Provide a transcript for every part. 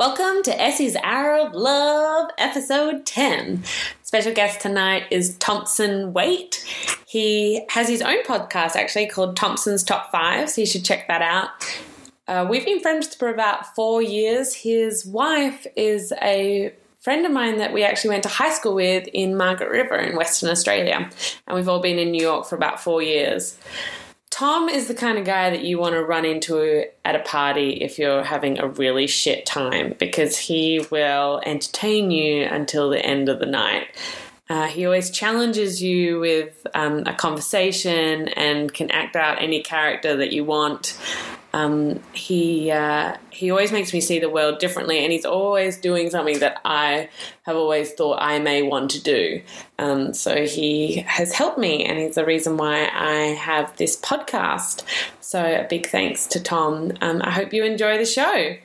Welcome to Essie's Hour of Love, episode 10. Special guest tonight is Thompson Waite. He has his own podcast actually called Thompson's Top 5, so you should check that out. Uh, we've been friends for about four years. His wife is a friend of mine that we actually went to high school with in Margaret River in Western Australia, and we've all been in New York for about four years. Tom is the kind of guy that you want to run into at a party if you're having a really shit time because he will entertain you until the end of the night. Uh, he always challenges you with um, a conversation and can act out any character that you want. Um, he uh, he always makes me see the world differently, and he's always doing something that I have always thought I may want to do. Um, so he has helped me, and he's the reason why I have this podcast. So a big thanks to Tom. Um, I hope you enjoy the show.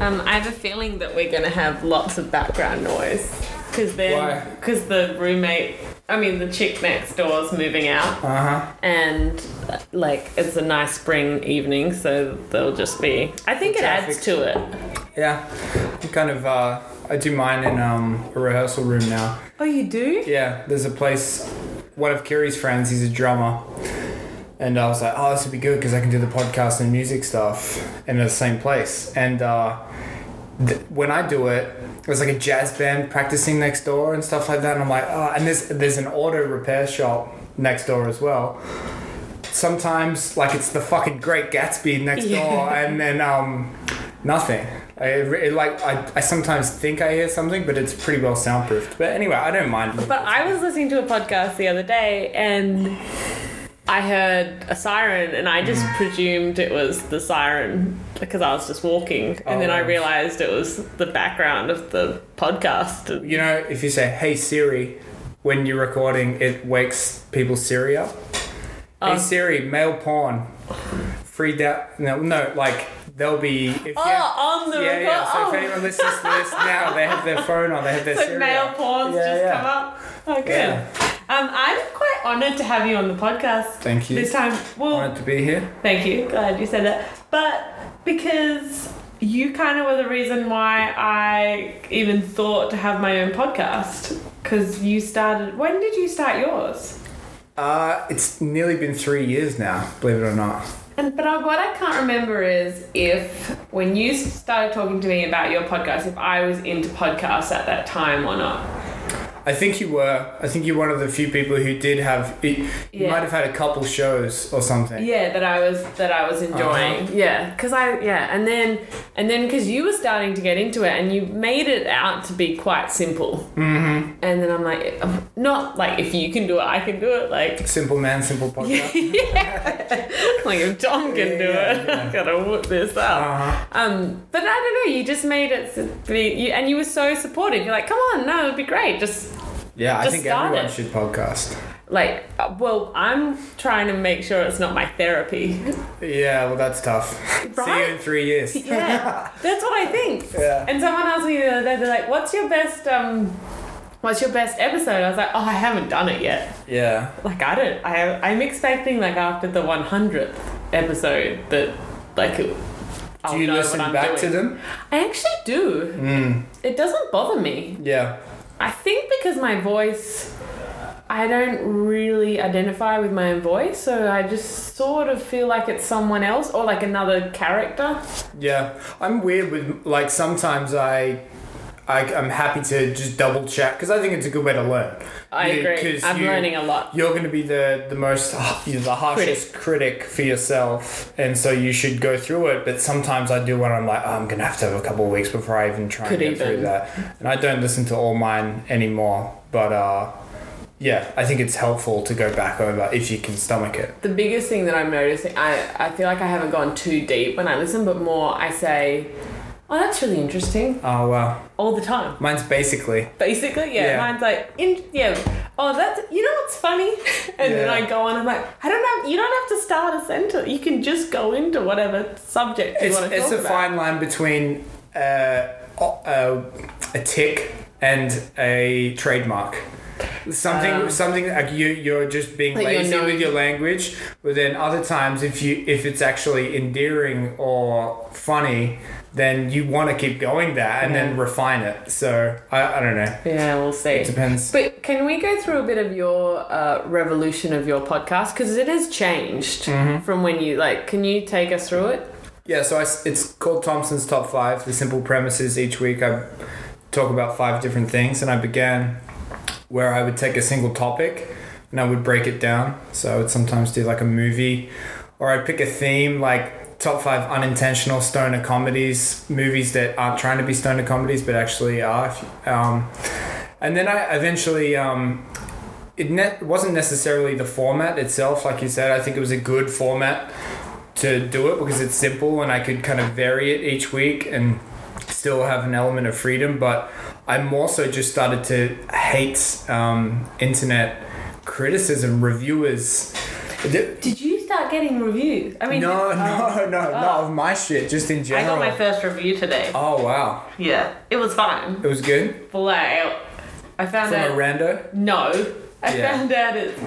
Um, I have a feeling that we're going to have lots of background noise because then because the roommate, I mean the chick next door is moving out, Uh huh. and like it's a nice spring evening, so there'll just be. I think it adds to it. Yeah. I'm kind of. Uh, I do mine in um, a rehearsal room now. Oh, you do? Yeah. There's a place. One of Kiri's friends. He's a drummer. And I was like, oh, this would be good because I can do the podcast and music stuff in the same place. And uh, th- when I do it, there's like a jazz band practicing next door and stuff like that. And I'm like, oh, and there's there's an auto repair shop next door as well. Sometimes like it's the fucking Great Gatsby next Yeah. door, and then um, nothing. I it, like I, I sometimes think I hear something, but it's pretty well soundproofed. But anyway, I don't mind. But I was listening to a podcast the other day, and I heard a siren, and I just mm. presumed it was the siren because I was just walking, and Oh, then I realized it was the background of the podcast. You know, if you say "Hey Siri" when you're recording, it wakes people's Siri up. Oh. Hey Siri, male porn, free down. No, no, like they'll be. If Oh, on the yeah, record. yeah. So oh. if anyone listens to this oh. now, they have their phone on. They have their So Siri. male porns Yeah, just yeah. come up. Oh, good. Yeah. Um, I'm quite honoured to have you on the podcast. Thank you. This time, well, Wanted to be here. Thank you. Glad you said that. But because you kind of were the reason why I even thought to have my own podcast. Because you started. When did you start yours? Uh, it's nearly been three years now, believe it or not. And but I, what I can't remember is if when you started talking to me about your podcast, if I was into podcasts at that time or not. I think you were. I think you're one of the few people who did have. You, you Yeah. might have had a couple shows or something. Yeah, that I was that I was enjoying. Uh-huh. Yeah, because I yeah, and then and then because you were starting to get into it, and you made it out to be quite simple. Mm-hmm. And then I'm like, um, not like if you can do it, I can do it. Like Simple man, simple podcast. yeah, like if Tom can do Yeah, it, yeah. I gotta whoop this up. Uh-huh. Um, but I don't know. You just made it be, you, and you were so supportive. You're like, come on, no, it'd be great. Just Yeah, I Just think start everyone it. should podcast. like, uh, well, I'm trying to make sure it's not my therapy. Yeah, well, that's tough. See you Right? in three years. Yeah, that's what I think. Yeah. And someone asked me the other day, they're like, "What's your best um, what's your best episode?" I was like, "Oh, I haven't done it yet. Yeah. Like, I don't. I I'm expecting like after the 100th episode that like it, I'll Do you know listen I'm back doing. to them? I actually do. Mm. It doesn't bother me. Yeah. I think because my voice. I don't really identify with my own voice, so I just sort of feel like it's someone else or like another character. Yeah. I'm weird with, like, sometimes I. I, I'm happy to just double check because I think it's a good way to learn. I You- agree. I'm you- learning a lot. You're going to be the the most you're the harshest critic. for yourself, and so you should go through it. But sometimes I do when I'm like, oh, I'm going to have to have a couple of weeks before I even try Could and get even. through that. And I don't listen to all mine anymore. But uh, yeah, I think it's helpful to go back over if you can stomach it. The biggest thing that I'm noticing, I, I feel like I haven't gone too deep when I listen, but more I say, oh, that's really interesting Oh wow, all the time. mine's basically Basically, yeah, Yeah. mine's like, in, yeah, oh, that's, you know what's funny? And then I go on, I'm like, I don't have, you don't have to start a sentence. You can just go into whatever subject you it's want to it's a about. fine line between uh, uh, a tick and a trademark. something Um, something like you you're just being Like lazy with your language but then other times if you if it's actually endearing or funny then you want to keep going there and then refine it so I, I don't know Yeah, we'll see. it depends But can we go through a bit of your uh, revolution of your podcast because it has changed Mm-hmm. from when you like? Can you take us through it? yeah so I it's called thompson's top five the simple premises each week i talk about five different things and i began where i would take a single topic and i would break it down so i would sometimes do like a movie or i'd pick a theme like top five unintentional stoner comedies movies that aren't trying to be stoner comedies but actually are um, and then i eventually um, it ne- wasn't necessarily the format itself like you said i think it was a good format to do it because it's simple and I could kind of vary it each week and still have an element of freedom. But I more so just started to hate um, internet criticism, reviewers. Did you getting reviews? I mean, No, um, no, no, not of my shit, just in general. I general. got my first review today. oh, wow. Yeah, it was fine. It was good? But like, I found From out. a rando? no, I Yeah. found out it.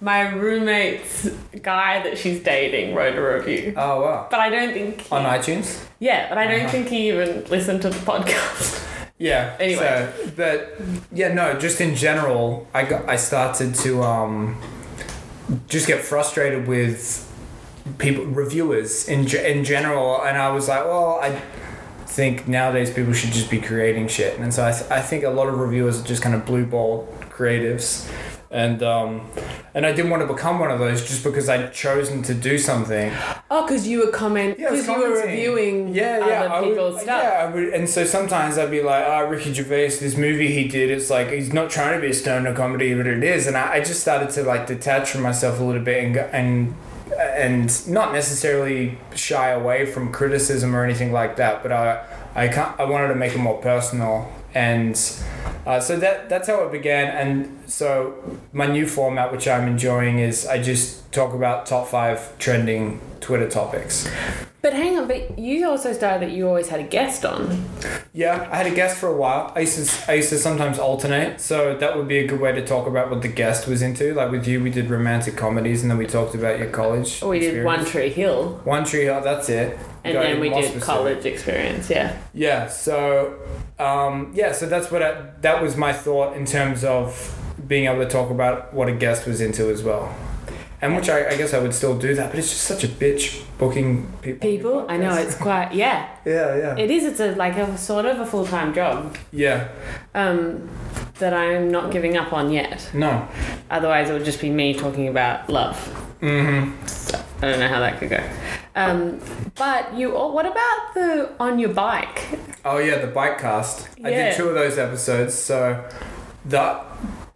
My roommate's guy that she's dating wrote a review, Oh, wow. but I don't think. On iTunes? yeah, but I don't Uh-huh. think he even listened to the podcast. Yeah. Anyway. So, but yeah, no, just in general, I got I started to um, just get frustrated with people reviewers in in general, and I was like, well, I think nowadays people should just be creating shit, and so I, th- I think a lot of reviewers are just kind of blue ball creatives. And um, and I didn't want to become one of those just because I'd chosen to do something. Oh, because you were comment, Yeah, because you were reviewing yeah, yeah, other I would- people's stuff. Yeah, I would, and so sometimes I'd be like, "Oh, Ricky Gervais, this movie he did, it's like he's not trying to be a stoner comedy, but it is." And I, I just started to like detach from myself a little bit and and and not necessarily shy away from criticism or anything like that, but I I can't, I wanted to make it more personal and. Uh, so that that's how it began, and so my new format, which I'm enjoying, is I just talk about top five trending Twitter topics. But hang on, but you also started that you always had a guest on. Yeah, I had a guest for a while. I used to, I used to sometimes alternate, so that would be a good way to talk about what the guest was into. Like with you, we did romantic comedies, and then we talked about your college. Or we did One. Tree Hill, One Tree Hill. That's it. and Got then we did specific. college experience. Yeah. Yeah. So, um, yeah. So that's what I, that was my thought in terms of being able to talk about what a guest was into as well. And which I, I guess I would still do that, but it's just such a bitch booking people. People, I know it's quite yeah. Yeah, yeah, It is. It's a like a sort of a full time job yeah. um, that I'm not giving up on yet. No. Otherwise, it would just be me talking about love. Mm-hmm. I don't know how that could go. Um, but you, oh, what about the on your bike? Oh yeah, the bike cast. I did two of those episodes, so that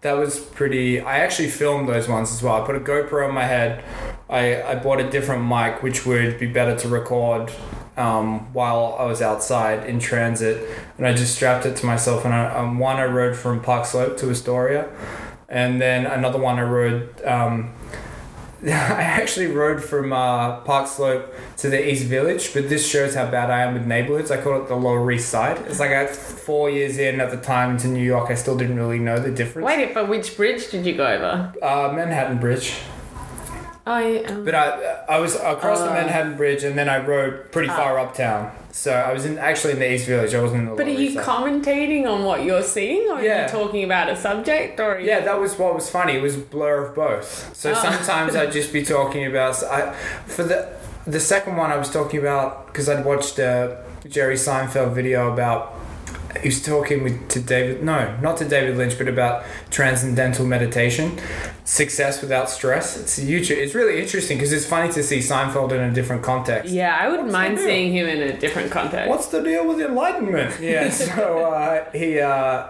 that was pretty. I actually filmed those ones as well. I put a GoPro on my head. I I bought a different mic, which would be better to record um, while I was outside in transit, and I just strapped it to myself. And I, um, one I rode from Park Slope to Astoria, and then another one I rode. Um, I actually rode from uh, Park Slope to the East Village, but this shows how bad I am with neighborhoods. I call it the Lower East Side. It's like I four years in at the time to New York, I still didn't really know the difference. Wait, but which bridge did you go over? Uh, Manhattan Bridge, I um, but I I was across the Uh. Manhattan Bridge, and then I rode pretty far uptown. So I was in actually in the East Village. I wasn't in the. But are you Side. commentating on what you're seeing, or are you talking about a subject, or are you- Yeah, that was what was funny. It was a blur of both. So Oh. sometimes I'd just be talking about. I for the the second one I was talking about because I'd watched a Jerry Seinfeld video about. He was talking with to David. No, not to David Lynch, but about transcendental meditation, success without stress. It's a YouTube. It's really interesting because it's funny to see Seinfeld in a different context. Yeah, I wouldn't What's mind seeing him in a different context. What's the deal with enlightenment? Yeah, so uh, he uh,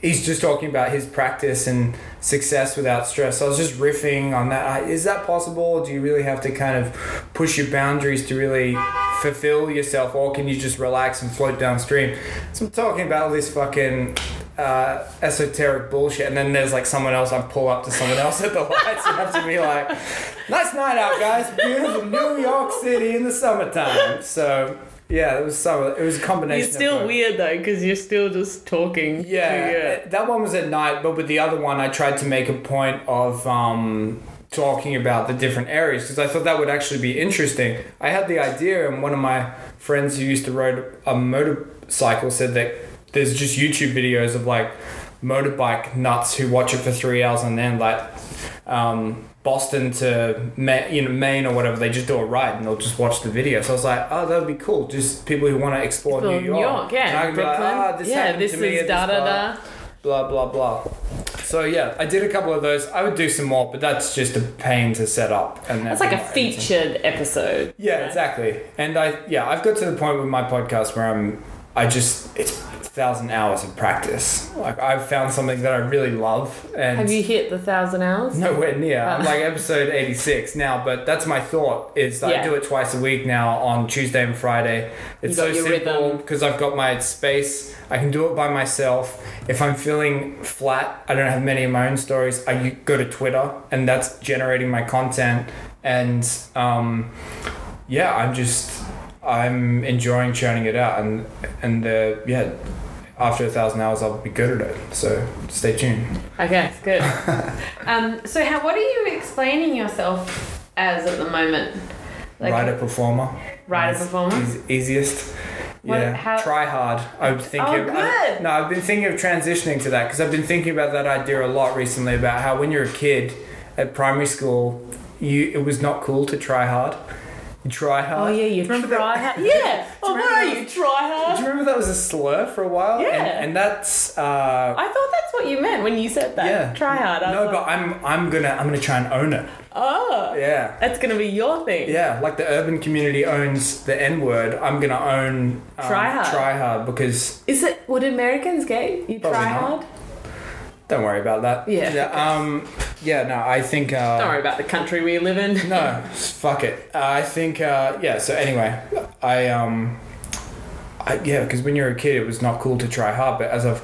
he's just talking about his practice and success without stress. So I was just riffing on that. Uh, that possible? Do you really have to kind of push your boundaries to really fulfill yourself, or can you just relax and float downstream? So I'm talking about all this fucking. Uh, esoteric bullshit, and then there's like someone else. I pull up to someone else at the lights and have to be like, "Nice night out, guys! Beautiful New York City in the summertime." So Yeah, it was some. It was a combination. You're still weird though, because you're still just talking. Yeah, that one was at night, but with the other one, I tried to make a point of um, talking about the different areas because I thought that would actually be interesting. I had the idea, and one of my friends who used to ride a motorcycle said that there's just YouTube videos of like motorbike nuts who watch it for three hours and then like um, Boston to Ma- you know Maine or whatever, they just do a ride and they'll just watch the video. So I was like, oh, that would be cool. Just people who want to explore New York. yeah. And I can be like, Brooklyn. ah, this yeah, this is da da bar." da. blah blah blah. So yeah, I did a couple of those. I would do some more, but that's just a pain to set up. And that's like a featured episode. Yeah, right? exactly. And I yeah, I've got to the point with my podcast where I'm I just it's thousand hours of practice. Like I've found something that I really love and Have you hit the thousand hours? nowhere near. I'm Oh. like episode 86 now, but that's my thought is I Yeah. do it twice a week now on Tuesday and Friday. It's so simple because I've got my space. I can do it by myself. If I'm feeling flat, I don't have many of my own stories. I go to Twitter and that's generating my content. And um, yeah, I'm just I'm enjoying churning it out and and uh, yeah. After a thousand hours, I'll be good at it. So stay tuned. Okay, good. um, so, how? What are you explaining yourself as at the moment? Like Writer performer. writer performer. eas- easiest. What- yeah. how- Try hard. I'm thinking. Oh, of, I- good. no, I've been thinking of transitioning to that because I've been thinking about that idea a lot recently about how when you're a kid at primary school, you it was not cool to try hard. You try hard. Oh yeah, you Remember try that? hard. Yeah. Oh, what are you? Try Do hard. you remember that was a slur for a while? Yeah. And, and that's. Uh, I thought that's what you meant when you said that. yeah. Try hard. I No, but I'm I'm gonna I'm gonna try and own it. oh, Yeah. that's gonna be your thing. Yeah, like the urban community owns the N word. I'm gonna own um, Try hard. Try hard because Is it? Would Americans get you try not. hard? don't worry about that. Yeah. Yeah. Um. Yeah. No. I think. Uh, Don't worry about the country we live in. No. Fuck it. Uh, I think. Uh, yeah. So anyway, I um. I, yeah, because when you're a kid, it was not cool to try hard. But as I've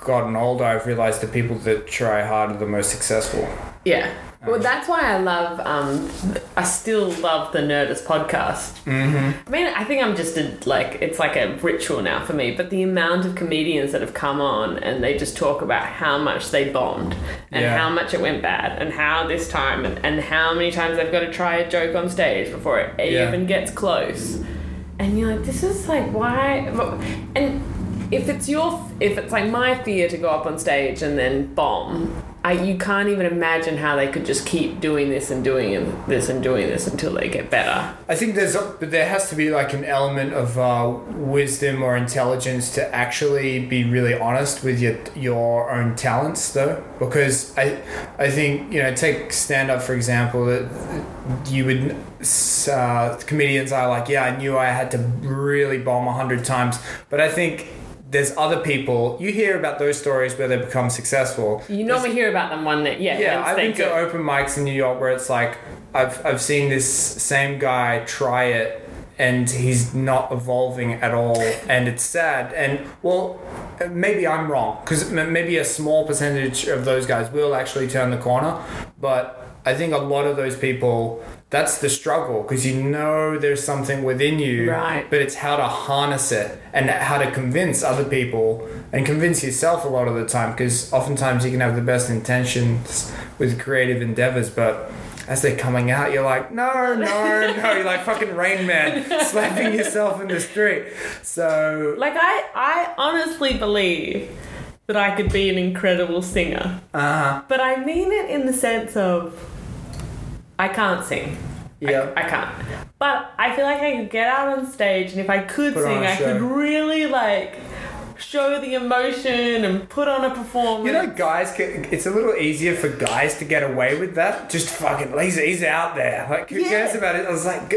gotten older, I've realized the people that try hard are the most successful. Yeah. Well, that's why I love. Um, I still love the Nerdist podcast. Mm-hmm. I mean, I think I'm just a, like it's like a ritual now for me. But the amount of comedians that have come on and they just talk about how much they bombed and Yeah. how much it went bad and how this time and, and how many times they've got to try a joke on stage before it Yeah. even gets close. And you're like, this is like why? And if it's your, if it's like my fear to go up on stage and then bomb, I you can't even imagine how they could just keep doing this and doing this and doing this until they get better. I think there's, a, there has to be like an element of uh, wisdom or intelligence to actually be really honest with your your own talents, though, because I, I think you know, take stand up for example. That you would, uh, comedians are like, yeah, I knew I had to really bomb a hundred times, but I think. There's other people you hear about those stories where they become successful. You normally hear about them one that yeah Yeah, I've been to open mics in New York where it's like I've I've seen this same guy try it and he's not evolving at all and it's sad and well maybe I'm wrong because maybe a small percentage of those guys will actually turn the corner but I think a lot of those people that's the struggle because you know there's something within you Right. but it's how to harness it and how to convince other people and convince yourself a lot of the time because oftentimes you can have the best intentions with creative endeavors but as they're coming out you're like no no no. You're like fucking rain man slapping yourself in the street. So Like I, I honestly believe that I could be an incredible singer, uh but I mean it in the sense of I can't sing. yeah I can't. But I feel like I could get out on stage, and if I could Put sing, I could really like show the emotion and put on a performance. you know, guys, it's a little easier for guys to get away with that. Just fucking, he's, he's out there. Like, who Yeah. cares about it? I was like,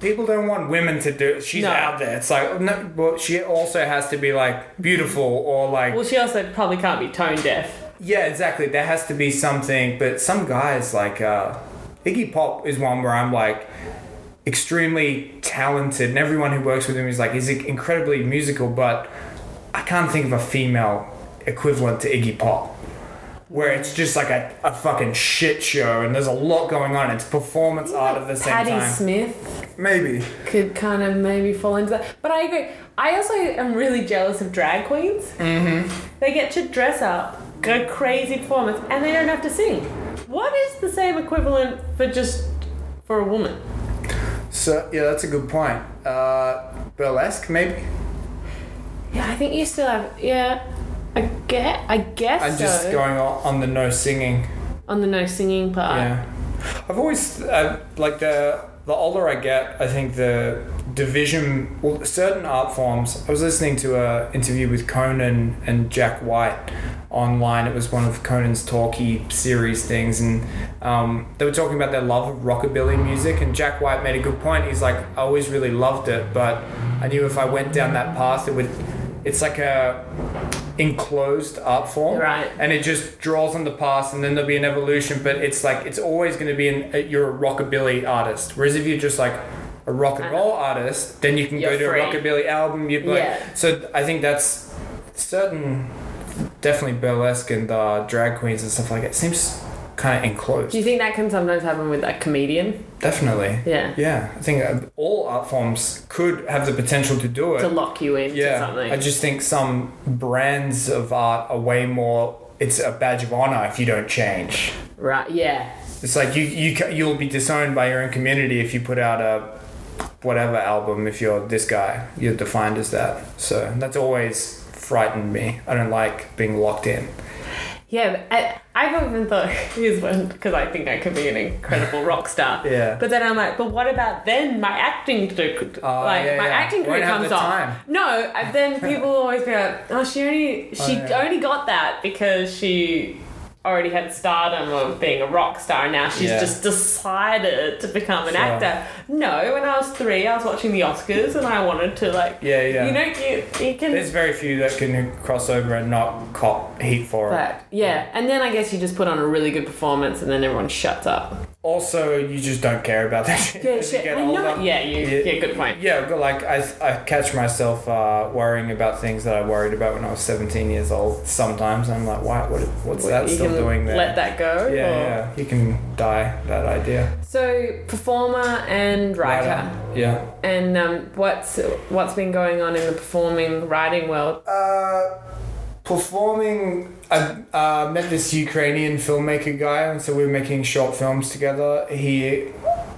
people don't want women to do it. She's No. out there. It's like, no, but she also has to be like beautiful or like, well, she also probably can't be tone deaf. yeah, exactly. There has to be something. But some guys, like, uh, Iggy Pop is one where I'm like, extremely talented, and everyone who works with him is like, he's incredibly musical, but I can't think of a female equivalent to Iggy Pop. where it's just like a, a fucking shit show and there's a lot going on. It's performance art at the same Patti time. Smith Maybe. could kind of maybe fall into that. But I agree. I also am really jealous of drag queens. Mm-hmm. They get to dress up, go crazy performance, and they don't have to sing. What is the same equivalent for just for a woman? So yeah, that's a good point. Uh, burlesque, maybe. Yeah, I think you still have. Yeah, I get. I guess I'm just so. going on, on the no singing. on the no singing part. Yeah, I've always uh, like the the older I get, I think the division, well, certain art forms. I was listening to a interview with Conan and Jack White online. It was one of Conan's talkie series things, and um, they were talking about their love of rockabilly music. And Jack White made a good point. He's like, I always really loved it, but I knew if I went down that path, it would. It's like a enclosed art form Right. and it just draws on the past and then there'll be an evolution but it's like it's always going to be an uh, you're a rockabilly artist whereas if you're just like a rock and roll artist then you can go to free. a rockabilly album you like Yeah. so i think that's certain definitely burlesque and uh, drag queens and stuff like that seems kind of enclosed Do you think that can sometimes happen with a comedian? definitely Yeah. yeah i think uh, all art forms could have the potential to do it To lock you in yeah, something. I just think some brands of art are way more. It's a badge of honor if you don't change. right. Yeah. It's like you you you'll be disowned by your own community if you put out a whatever album. If you're this guy, you're defined as that. So that's always frightened me. I don't like being locked in. Yeah, but I, I've even thought here's one because I think I could be an incredible rock star. Yeah. But then I'm like, but what about then my acting? To, Oh, like yeah, my yeah. acting career comes off. time. No, then people always be like, oh, she only she Oh, yeah. only got that because she already had stardom of mm. being a rock star and now she's Yeah. just decided to become an Sure. actor. No, when I was three, I was watching the Oscars and I wanted to like, Yeah, yeah. you know, you, you can There's very few that can cross over and not cop heat for it. But yeah, and then I guess you just put on a really good performance, and then everyone shuts up. Also, you just don't care about that shit. Yeah, as you shit. get I know. Yeah, you. Yeah. Yeah, good point. Yeah, but like I, I catch myself uh, worrying about things that I worried about when I was 17 years old. Sometimes I'm like, why? What, what's that you still can doing there? let that go. yeah, or- yeah, you can die that idea. So performer and writer, Yeah. and um, what's what's been going on in the performing writing world? Uh, performing, I uh, met this Ukrainian filmmaker guy, and so we were making short films together. He,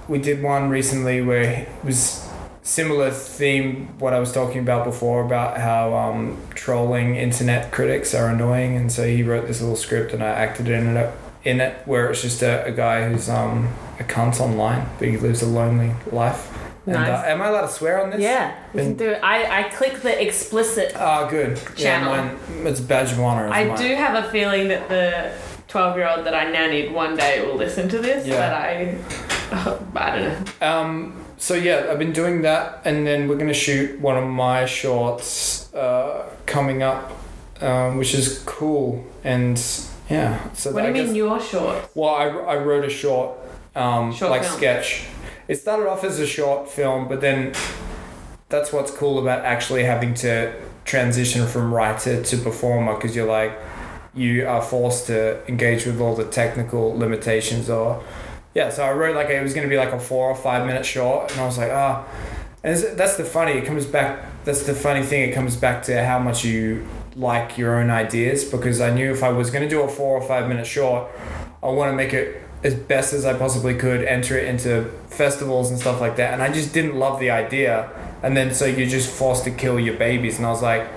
we did one recently where it was similar theme what I was talking about before about how um, trolling internet critics are annoying, and so he wrote this little script, and I acted in it. In it, where it's just a, a guy who's um, a cunt online, but he lives a lonely life. And, Nice. uh, am I allowed to swear on this? Yeah, we can do it. I I click the explicit. Oh, good. Channel. Yeah, mine, it's badge of honor. is I mine. do have a feeling that the twelve-year-old that I nannied one day will listen to this, Yeah. but I, I don't know. Um, so yeah, I've been doing that, and then we're gonna shoot one of my shorts uh, coming up, um, which is cool. And yeah, so What do you mean you're short? Well, I, I wrote a short, um, Short like film. sketch. It started off as a short film, but then that's what's cool about actually having to transition from writer to performer because you're like you are forced to engage with all the technical limitations or yeah so i wrote like it was going to be like a four or five minute short and i was like ah. And that's the funny it comes back that's the funny thing it comes back to how much you like your own ideas because i knew if i was going to do a four or five minute short i want to make it as best as i possibly could enter it into festivals and stuff like that and i just didn't love the idea and then so you're just forced to kill your babies and i was like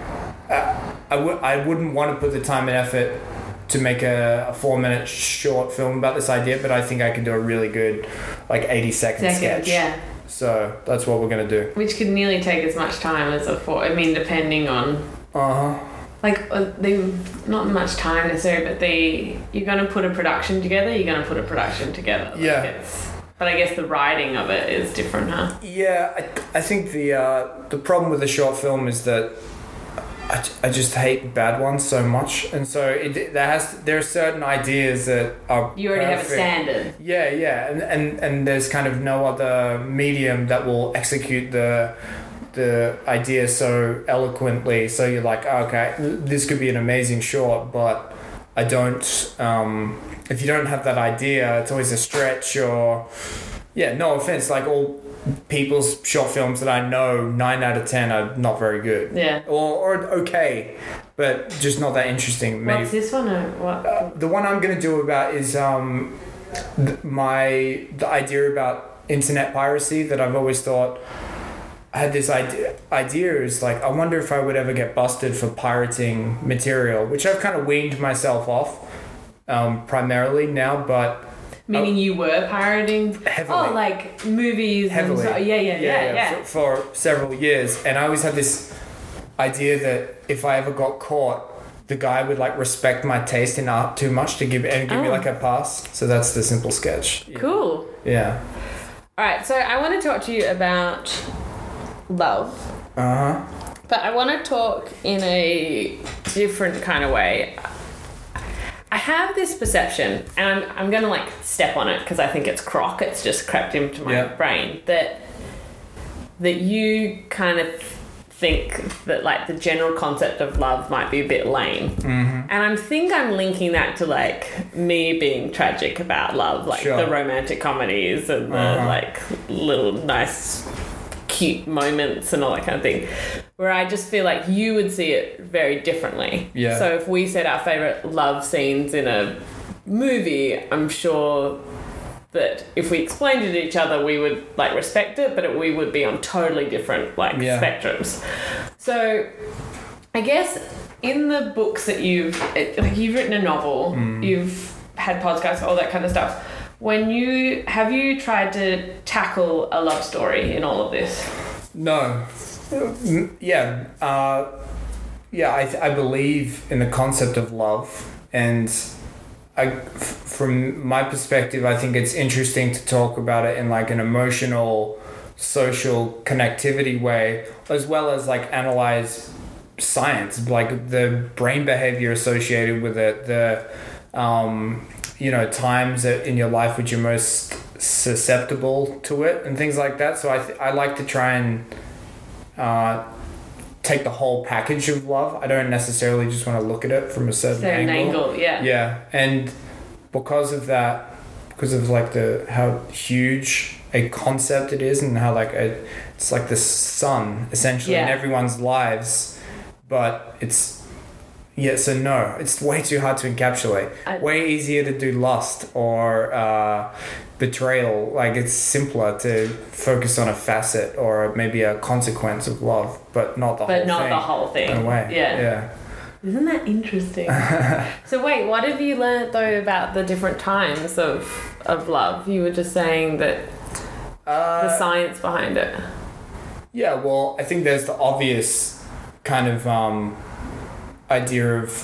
uh, I w- I wouldn't want to put the time and effort to make a, a four minute short film about this idea, but I think I can do a really good, like 80 second Second, sketch. yeah. So that's what we're going to do. Which could nearly take as much time as a four. I mean, depending on Uh huh. Uh, they not much time necessarily, but they you're gonna put a production together. You're gonna put a production together. Like, Yeah. it's- but I guess the writing of it is different, huh? Yeah, I, I think the uh, the problem with the short film is that I, I just hate bad ones so much, and so it there has there are certain ideas that are You already have a standard. Yeah, yeah, and, and and there's kind of no other medium that will execute the the idea so eloquently. So you're like, "Oh, okay, this could be an amazing short, but I don't. Um, if you don't have that idea, it's always a stretch or. Yeah, no offense. Like all people's short films that I know, nine out of ten are not very good. Yeah. Or, or okay, but just not that interesting. Maybe. What's this one? Or what? Uh, the one I'm gonna do about is um, th- my the idea about internet piracy that I've always thought. I had this idea. Idea is like I wonder if I would ever get busted for pirating material, which I've kind of weaned myself off, um, primarily now. But Meaning you were pirating? Heavily. Oh, like movies. heavily. And so, yeah, yeah, yeah, yeah. For, for several years, and I always had this idea that if I ever got caught, the guy would like respect my taste in art too much to give and give me Oh. like a pass. So that's the simple sketch. Yeah. Cool. Yeah. All right, so I want to talk to you about love, Uh huh. but I want to talk in a different kind of way. I have this perception, and I'm, I'm going to like step on it because I think it's crock. It's just crept into my Yeah. brain that that you kind of think that like the general concept of love might be a bit lame, Mm-hmm. and I think I'm linking that to like me being tragic about love, like Sure. the romantic comedies and the Uh-huh. like little nice cute moments and all that kind of thing where i just feel like you would see it very differently Yeah. so if we said our favorite love scenes in a movie i'm sure that if we explained it to each other we would like respect it but it, we would be on totally different like Yeah. spectrums so i guess in the books that you've it, like you've written a novel Mm. you've had podcasts all that kind of stuff when you have you tried to tackle a love story in all of this No. Yeah. Uh, yeah. I, I believe in the concept of love, and I, from my perspective, I think it's interesting to talk about it in like an emotional, social connectivity way, as well as like analyze science, like the brain behavior associated with it, the um, you know times in your life which you're most susceptible to it, and things like that. So I th- I like to try and uh, take the whole package of love. I don't necessarily just want to look at it from a certain, certain angle. angle, yeah Yeah, and because of that, because of like the how huge a concept it is, and how like a, it's like the sun essentially in everyone's lives, but it's yeah. So no, it's way too hard to encapsulate. I- way easier to do lust or uh, betrayal. Like it's simpler to focus on a facet or maybe a consequence of love, but not the whole thing. but whole not thing. the whole thing In a way, yeah. yeah. isn't that interesting so wait what have you learned though about the different times of of love you were just saying that Uh, the science behind it Yeah, well, I think there's the obvious kind of um, idea of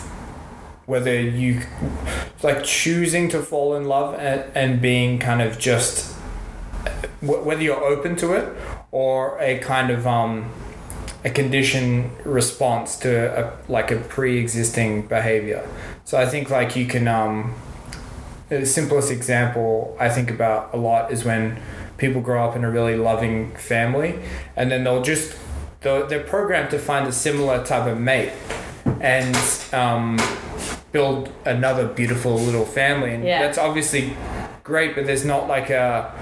whether you like choosing to fall in love and, and being kind of just whether you're open to it or a kind of um, a conditioned response to a, like a pre-existing behavior. So I think like you can um, the simplest example I think about a lot is when people grow up in a really loving family and then they'll just they're programmed to find a similar type of mate and um, build another beautiful little family and Yeah. that's obviously great but there's not like a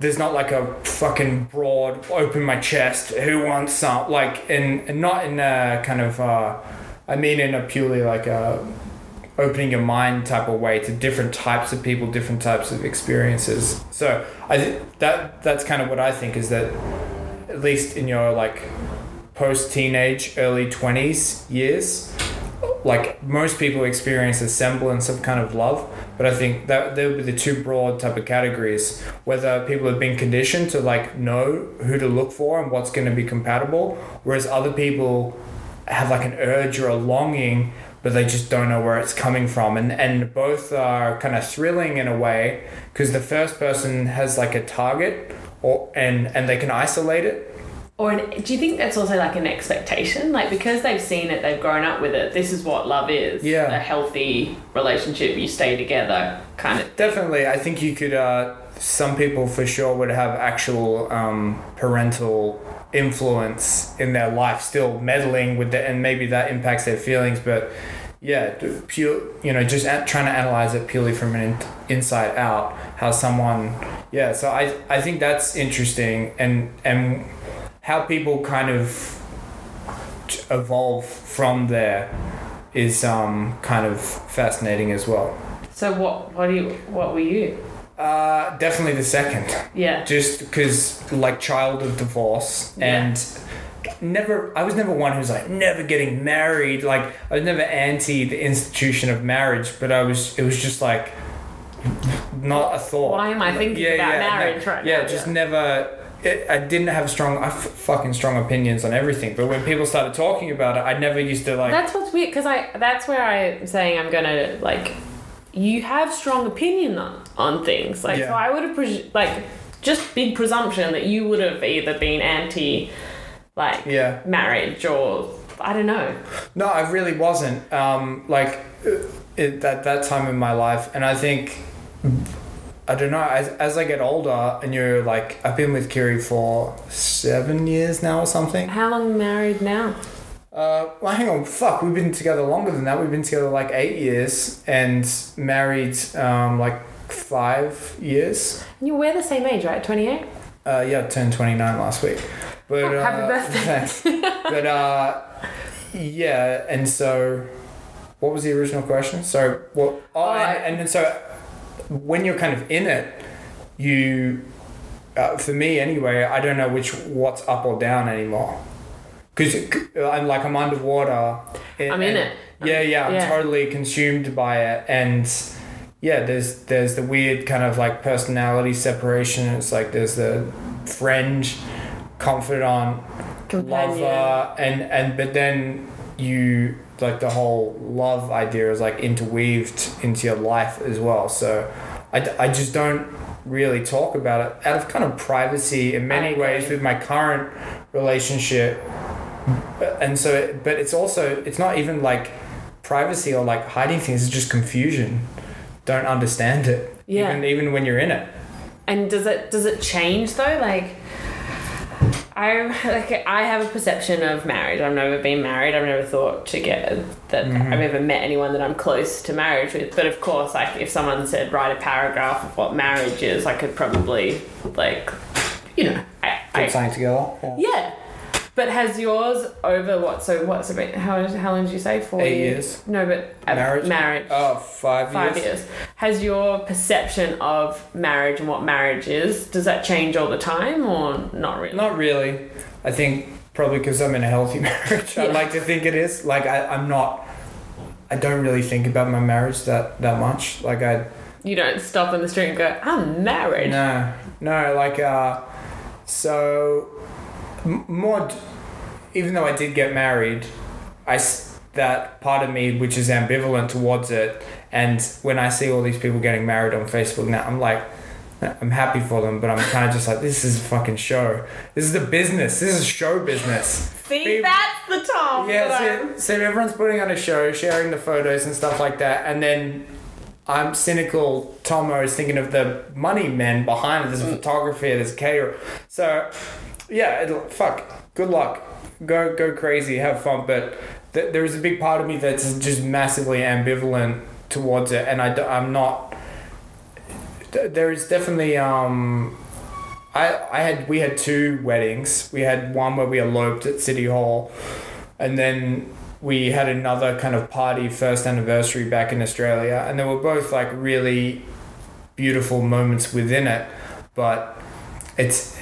there's not like a fucking broad open my chest who wants some like and, and not in a kind of uh, I mean in a purely like a opening your mind type of way to different types of people, different types of experiences. So I th- that that's kind of what I think is that at least in your like post teenage, early twenties years, like most people experience a semblance of kind of love. But I think that there would be the two broad type of categories. Whether people have been conditioned to like know who to look for and what's going to be compatible, whereas other people have like an urge or a longing but they just don't know where it's coming from and and both are kind of thrilling in a way because the first person has like a target or and and they can isolate it or an, do you think that's also like an expectation like because they've seen it they've grown up with it this is what love is Yeah. a healthy relationship you stay together kind of definitely i think you could uh some people for sure would have actual um parental influence in their life still meddling with that and maybe that impacts their feelings but yeah, pure, you know, just at, trying to analyze it purely from an in, inside out, how someone, yeah. So I, I think that's interesting, and and how people kind of evolve from there is um kind of fascinating as well. So what? What do you? What were you? Uh, definitely the second. Yeah. just because like child of divorce and never i was never one who's like never getting married like i was never anti the institution of marriage but i was it was just like not a thought Why am I thinking yeah, about marriage right yeah now? just Yeah. never it, i didn't have strong I f- fucking strong opinions on everything but when people started talking about it i never used to like That's what's weird because I. That's where I'm saying I'm gonna like. You have strong opinion on on things like so. I would have pres- like just big presumption that you would have either been anti, like yeah marriage or I don't know. No, I really wasn't. Um, like at that that time in my life, and I think I don't know. As, as I get older, and you're like, I've been with Kiri for seven years now or something. How long married now? Uh, well, hang on, fuck, we've been together longer than that. We've been together like eight years, and married um, like five years. You we're the same age, right? Twenty eight. Uh, yeah, I turned 29 last week. But, Oh, happy uh, birthday. Thanks. but, uh, yeah, and so, what was the original question? So, what, oh, Oh, I- and, and then so, when you're kind of in it, you, uh, for me anyway, I don't know which, what's up or down anymore. Because I'm like, I'm underwater. I'm in it. Yeah, yeah, I'm Yeah. totally consumed by it. And, yeah, there's there's the weird kind of like personality separation. It's like there's the friend, confidant, Companion. lover, and and but then you like the whole love idea is like interweaved into your life as well. So I, I just don't really talk about it out of kind of privacy in many ways with my current relationship. And so, it, but it's also it's not even like privacy or like hiding things. It's just confusion. Don't understand it. Yeah. Even even when you're in it. And does it does it change though? Like I like I have a perception of marriage. I've never been married. I've never thought to get that Mm-hmm. I've ever met anyone that I'm close to marriage with. But of course, like if someone said write a paragraph of what marriage is, I could probably like you know I, I Put something together. Yeah. yeah. But has yours over what? So what's about how how long did you say? Four Eight years? years. No, but uh, Marriage? Marriage Oh, five, five years. years. Has your perception of marriage and what marriage is, does that change all the time or not really? Not really. I think probably because I'm in a healthy marriage. I like to think it is. Like I, I'm not. I don't really think about my marriage that that much. Like I You don't stop in the street and go, I'm married. no no like uh, so more. d- Even though I did get married, I s- that part of me which is ambivalent towards it. And when I see all these people getting married on Facebook now, I'm like. I'm happy for them, but I'm kind of just like, this is a fucking show. This is a business. This is show business. See, People- that's the Tom. Yeah, so, so everyone's putting on a show, sharing the photos and stuff like that, and then I'm cynical. Tomo is thinking of the money men behind it. There's Mm. photography, there's caterer. So, yeah, it'll, fuck. Good luck. Go go crazy, have fun. But th- there is a big part of me that's just massively ambivalent towards it, and I d- I'm not. th- There is definitely um. I, I had we had two weddings. We had one where we eloped at City Hall, and then we had another kind of party first anniversary back in Australia, and they were both like really beautiful moments within it, but it's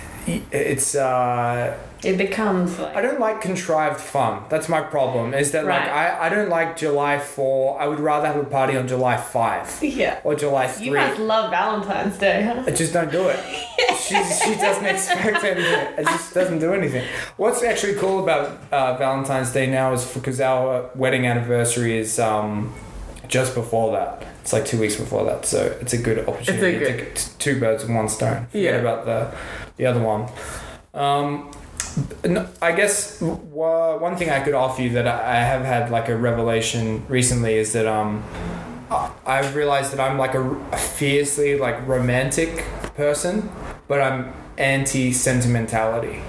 it's uh It becomes like. I don't like contrived fun. That's my problem. Is that like I, I don't like July four. I would rather have a party on July five Yeah. or July three. You guys love Valentine's Day, huh? I just don't do it. she, she doesn't expect anything. It just doesn't do anything. What's actually cool about uh, Valentine's Day now is because our wedding anniversary is um, just before that. It's like two weeks before that, so it's a good opportunity good- to get t- two birds with one stone. Forget Yeah. about the the other one. Um, I guess one thing I could offer you that I have had like a revelation recently is that um, I've realized that I'm like a, a fiercely like romantic person, but I'm anti sentimentality.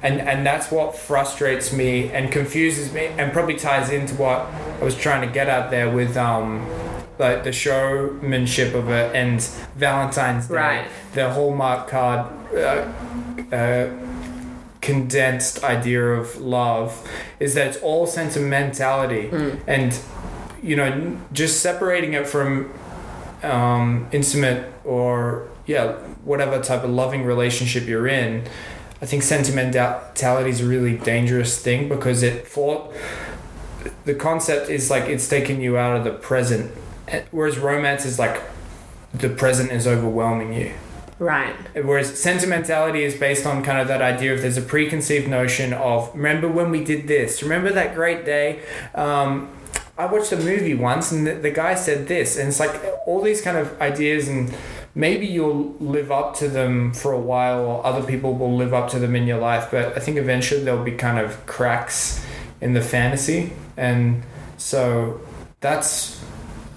and and that's what frustrates me and confuses me and probably ties into what I was trying to get at there with um like the showmanship of it and Valentine's Day, Right. the Hallmark card. Uh, uh, condensed idea of love is that it's all sentimentality and you know just separating it from um, intimate or yeah whatever type of loving relationship you're in i think sentimentality is a really dangerous thing because it for the concept is like it's taking you out of the present whereas romance is like the present is overwhelming you Right. Whereas sentimentality is based on kind of that idea of there's a preconceived notion of remember when we did this, remember that great day. Um, I watched a movie once and the, the guy said this, and it's like all these kind of ideas, and maybe you'll live up to them for a while, or other people will live up to them in your life, but I think eventually there'll be kind of cracks in the fantasy, and so that's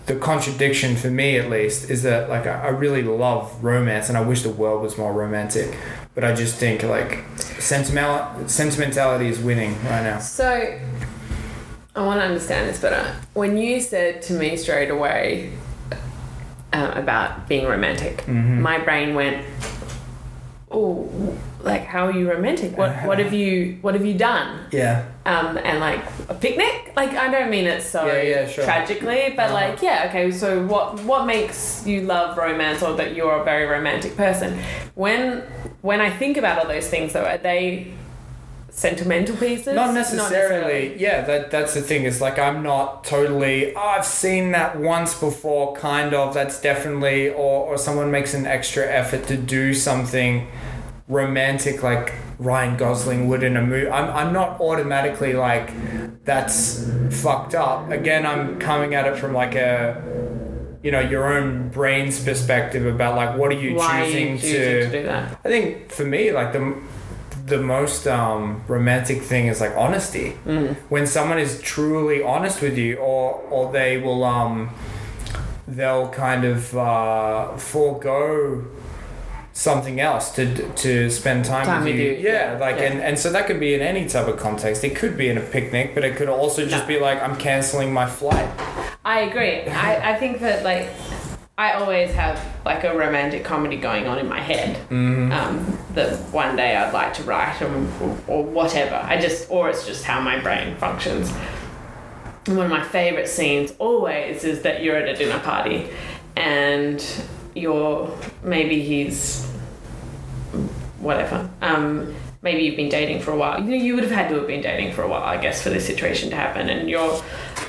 the contradiction for me at least is that like I, I really love romance and I wish the world was more romantic but I just think like sentimental sentimentality is winning right now So, I want to understand this better. When you said to me straight away uh, about being romantic, my brain went, "Oh, like how are you romantic? What what have you what have you done?" yeah Um, and like a picnic. Like I don't mean it so Yeah, yeah, sure. tragically, but Uh-huh. like yeah, okay. So what what makes you love romance or that you're a very romantic person? When when I think about all those things, though, are they sentimental pieces? not necessarily yeah that that's the thing is like I'm not totally oh, I've seen that once before kind of that's definitely or or someone makes an extra effort to do something romantic like Ryan Gosling would in a movie. I'm, I'm not automatically like that's fucked up. Again, I'm coming at it from like a you know your own brain's perspective about like what are you Why are choosing you choosing to, to do that? I think for me like the the most um, romantic thing is like honesty. Mm. When someone is truly honest with you, or or they will um they'll kind of uh, forego something else to to spend time, Time with you. you, Yeah, yeah, like yeah. and and so that could be in any type of context. It could be in a picnic, but it could also just No. be like I'm canceling my flight. I agree. I, I think that like I always have like a romantic comedy going on in my head. Mm-hmm. Um, that one day I'd like to write or, or whatever. I just or it's just how my brain functions. And one of my favorite scenes always is that you're at a dinner party and you're maybe he's whatever. Um, maybe you've been dating for a while. You know, you would have had to have been dating for a while, I guess, for this situation to happen. And you're,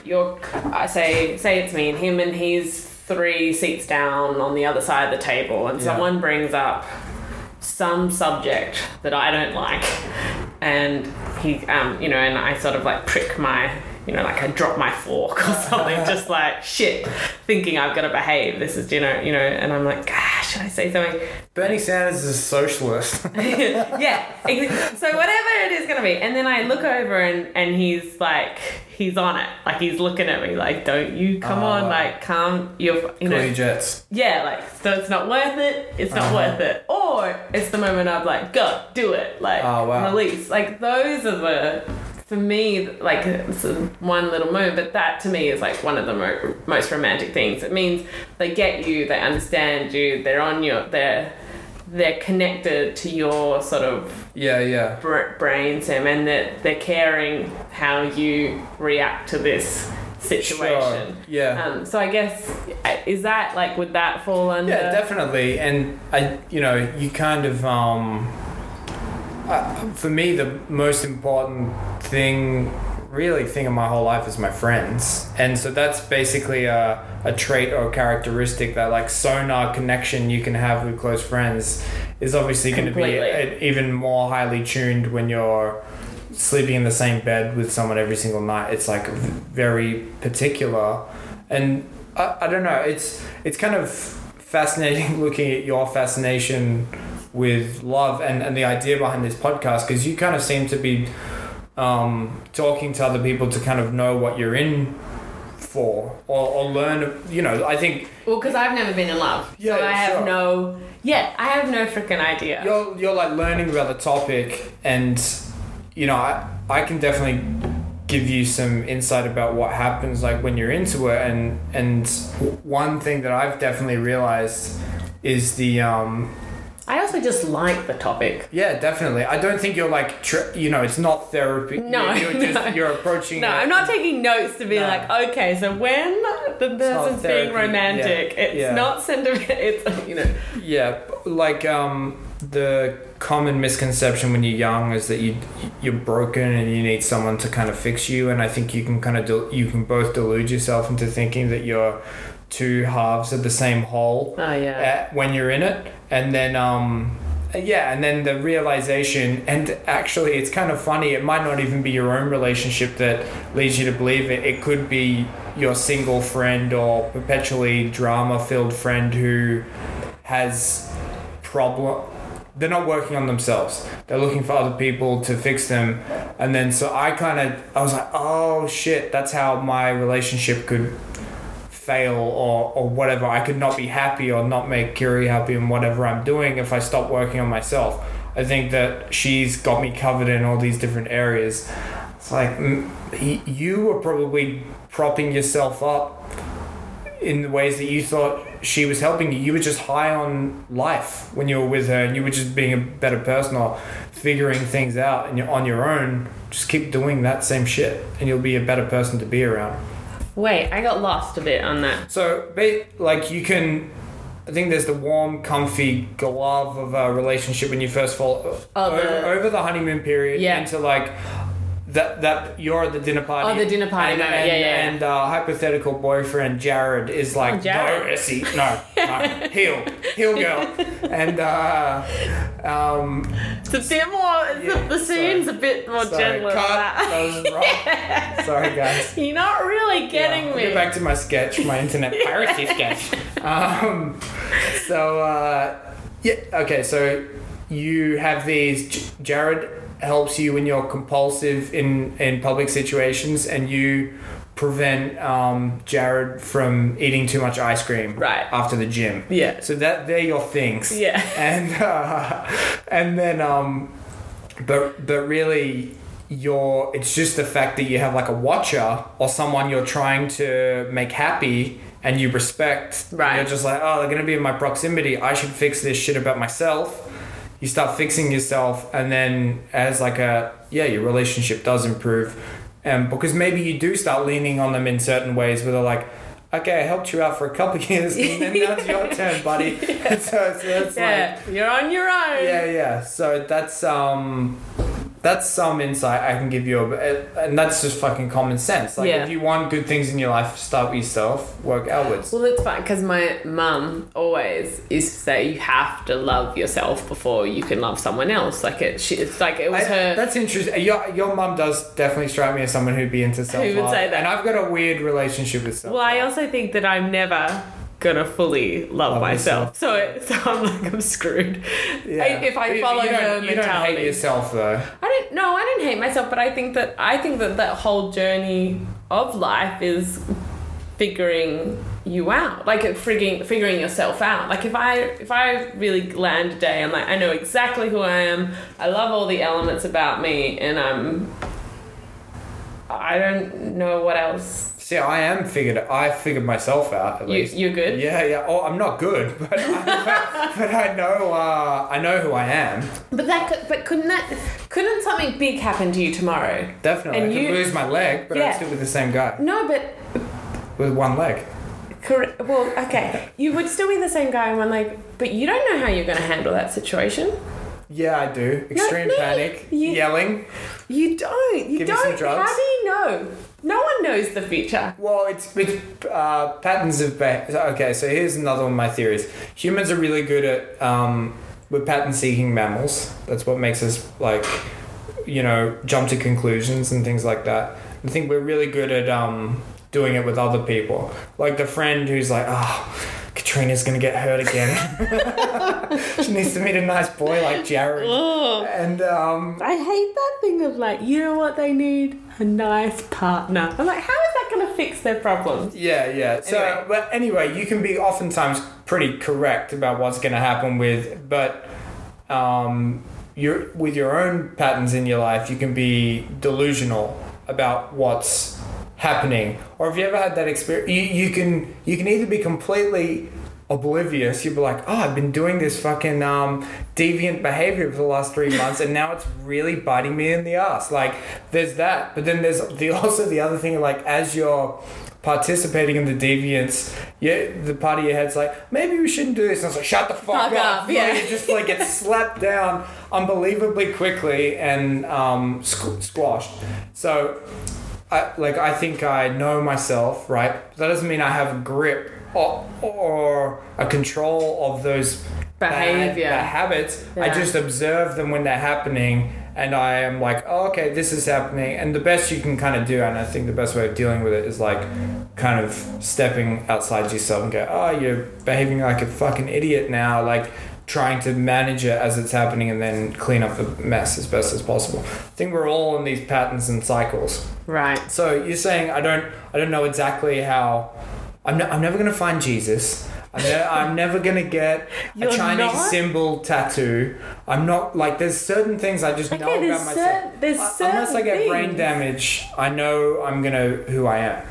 you're, I say, say it's me and him, and he's three seats down on the other side of the table, and Yeah. someone brings up some subject that I don't like, and he, um, you know, and I sort of like prick my. You know, like I drop my fork or something, just like shit, thinking I've got to behave. This is, you know, you know, and I'm like, ah, should I say something? Bernie Sanders is a socialist. yeah. ex- So whatever it is gonna be, and then I look over and and he's like, he's on it, like he's looking at me, like, don't you come Oh, on, like, come, you're, you know, Coolie Jets. yeah, like, so it's not worth it. It's not Uh-huh. worth it, or it's the moment I'm like, go, do it, like, Oh, wow. release. Like those are the. For me, like it's one little moment, but that to me is like one of the mo- most romantic things. It means they get you, they understand you, they're on your, they're they're connected to your sort of Yeah, yeah. br- brain, Sam, and that they're caring how you react to this situation. Sure. Yeah. Um, so I guess is that like would that fall under? Yeah, definitely. And I, you know, you kind of, um, uh, for me, the most important thing, really, thing in my whole life is my friends. And so that's basically a, a trait or characteristic that, like, sonar connection you can have with close friends is obviously going to be Completely. uh, even more highly tuned when you're sleeping in the same bed with someone every single night. It's like very particular. And I, I don't know, it's it's kind of fascinating looking at your fascination with love and, and the idea behind this podcast because you kind of seem to be um, talking to other people to kind of know what you're in for or, or learn. You know, I think Well, because I've never been in love, Yeah, so I have sure. no. Yeah, I have no freaking idea. you're you're like learning about the topic, and you know, I I can definitely give you some insight about what happens like when you're into it, and and one thing that I've definitely realized is the um I also just like the topic. yeah definitely I don't think you're like tr- you know it's not therapy No, you're, you're just no. you're approaching No, I'm not taking notes to be No. like, okay, so when the person's being romantic, yeah, it's yeah. not sentiment. It's you know. Yeah, like um, the common misconception when you're young is that you you're broken and you need someone to kind of fix you, and I think you can kind of del- you can both delude yourself into thinking that you're two halves of the same whole Oh yeah. uh, when you're in it, and then um. Yeah, and then the realization, and actually, it's kind of funny. It might not even be your own relationship that leads you to believe it. It could be your single friend or perpetually drama-filled friend who has problem they're not working on themselves they're looking for other people to fix them and then so i kind of i was like oh shit that's how my relationship could fail or, or whatever i could not be happy or not make kiri happy in whatever i'm doing if i stop working on myself i think that she's got me covered in all these different areas it's like you were probably propping yourself up in the ways that you thought she was helping you. You were just high on life when you were with her, and you were just being a better person or figuring things out, and you're on your own. Just keep doing that same shit, and you'll be a better person to be around. Wait, I got lost a bit on that. So, like, you can. I think there's the warm, comfy glove of a relationship when you first fall Oh, over, the- over the honeymoon period Yeah. into like that that you're at the dinner party. Oh, the dinner party and, and, Yeah, yeah, yeah. And uh, hypothetical boyfriend Jared is like, Oh, Jared. no, Essie, no, no, heel, heel girl, and uh, um, It's a bit more. Yeah, the, scene's sorry. a bit more sorry, gentle. cut. that. That was wrong. Sorry, guys. You're not really getting Yeah, me. Get back to my sketch, my internet piracy sketch. Um, so uh, yeah, okay. So you have these. J- Jared helps you when you're compulsive in in public situations, and you prevent um, Jared from eating too much ice cream Right. after the gym. Yeah. So that they're your things. Yeah. And uh, and then um, but but really you're it's just the fact that you have like a watcher or someone you're trying to make happy and you respect Right. you're just like oh they're gonna be in my proximity i should fix this shit about myself you start fixing yourself and then as like a yeah your relationship does improve and because maybe you do start leaning on them in certain ways where they're like okay i helped you out for a couple of years and then now it's your turn buddy so, so it's like yeah, you're on your own. yeah, yeah. So that's um, that's some insight I can give you, eh, and that's just fucking common sense. Like Yeah. if you want good things in your life, start with yourself, work outwards. Well, that's fine because my mum always used to say you have to love yourself before you can love someone else. Like it, she, it's like it was I- her. That's interesting. Eh, your your mum does definitely strike me as someone who'd be into self love. say that? And I've got a weird relationship with self. Well, I also think that I'm never gonna fully love, Love myself. So, it, so I'm like I'm screwed. I, if I follow you the don't, you don't hate yourself though. I don't. No, I don't hate myself, but I think that I think that that whole journey of life is figuring you out, like figuring figuring yourself out. Like if I if I really land a day, I'm like I know exactly who I am. I love all the elements about me, and I'm. I don't know what else. See, I am figured. I figured myself out at You, least. you're good. yeah, yeah. Oh, I'm not good, but I, but I know. Uh, I know who I am. But that could, but couldn't that couldn't something big happen to you tomorrow? Definitely, And I could you- lose my leg, but Yeah. I'd still be the same guy No, but with one leg. Correct. Well, okay. You would still be the same guy, and one leg, but you don't know how you're going to handle that situation. Yeah, I do. Extreme no, panic, you- yelling. You don't. You Give me some don't. drugs. How do you know? No one knows the future. Well, it's, it's uh, patterns of behavior. Okay, so here's another one of my theories. Humans are really good at um, we're pattern-seeking mammals. That's what makes us like, you know, jump to conclusions and things like that. I think we're really good at um, doing it with other people. Like the friend who's like, oh, Katrina's gonna get hurt again. she needs to meet a nice boy like Jared. And um, I hate that thing of like, you know what they need? A nice partner. I'm like, how is that going to fix their problems. Yeah, yeah. So, Anyway. but anyway, you can be oftentimes pretty correct about what's going to happen with, but um, your with your own patterns in your life, you can be delusional about what's happening. Or if you ever had that experience? You, you can you can either be completely oblivious. you'd be like, oh, I've been doing this fucking um, deviant behavior for the last three months, and now it's really biting me in the ass. Like, there's that, but then there's the also the other thing. Like, as you're participating in the deviance, yeah, the part of your head's like, maybe we shouldn't do this. And it's like, shut the fuck, Fuck up. up, yeah. You just like get slapped down unbelievably quickly and um, squ- squashed. So, I, like I think I know myself, right? That doesn't mean I have a grip or, or a control of those Behavior. bad habits. I just observe them when they're happening, and I am like, oh, okay, this is happening. And the best you can kind of do, and I think the best way of dealing with it is like kind of stepping outside yourself and go, oh, you're behaving like a fucking idiot now, like trying to manage it as it's happening and then clean up the mess as best as possible. I think we're all in these patterns and cycles. Right. So you're saying I don't I don't know exactly how I'm, I'm never gonna find Jesus. I'm, ne- I'm never gonna get You're a Chinese not? symbol tattoo. I'm not like there's certain things I just Okay, know there's about myself. cer- there's Uh, Unless I certain get brain things. damage, I know I'm gonna who I am.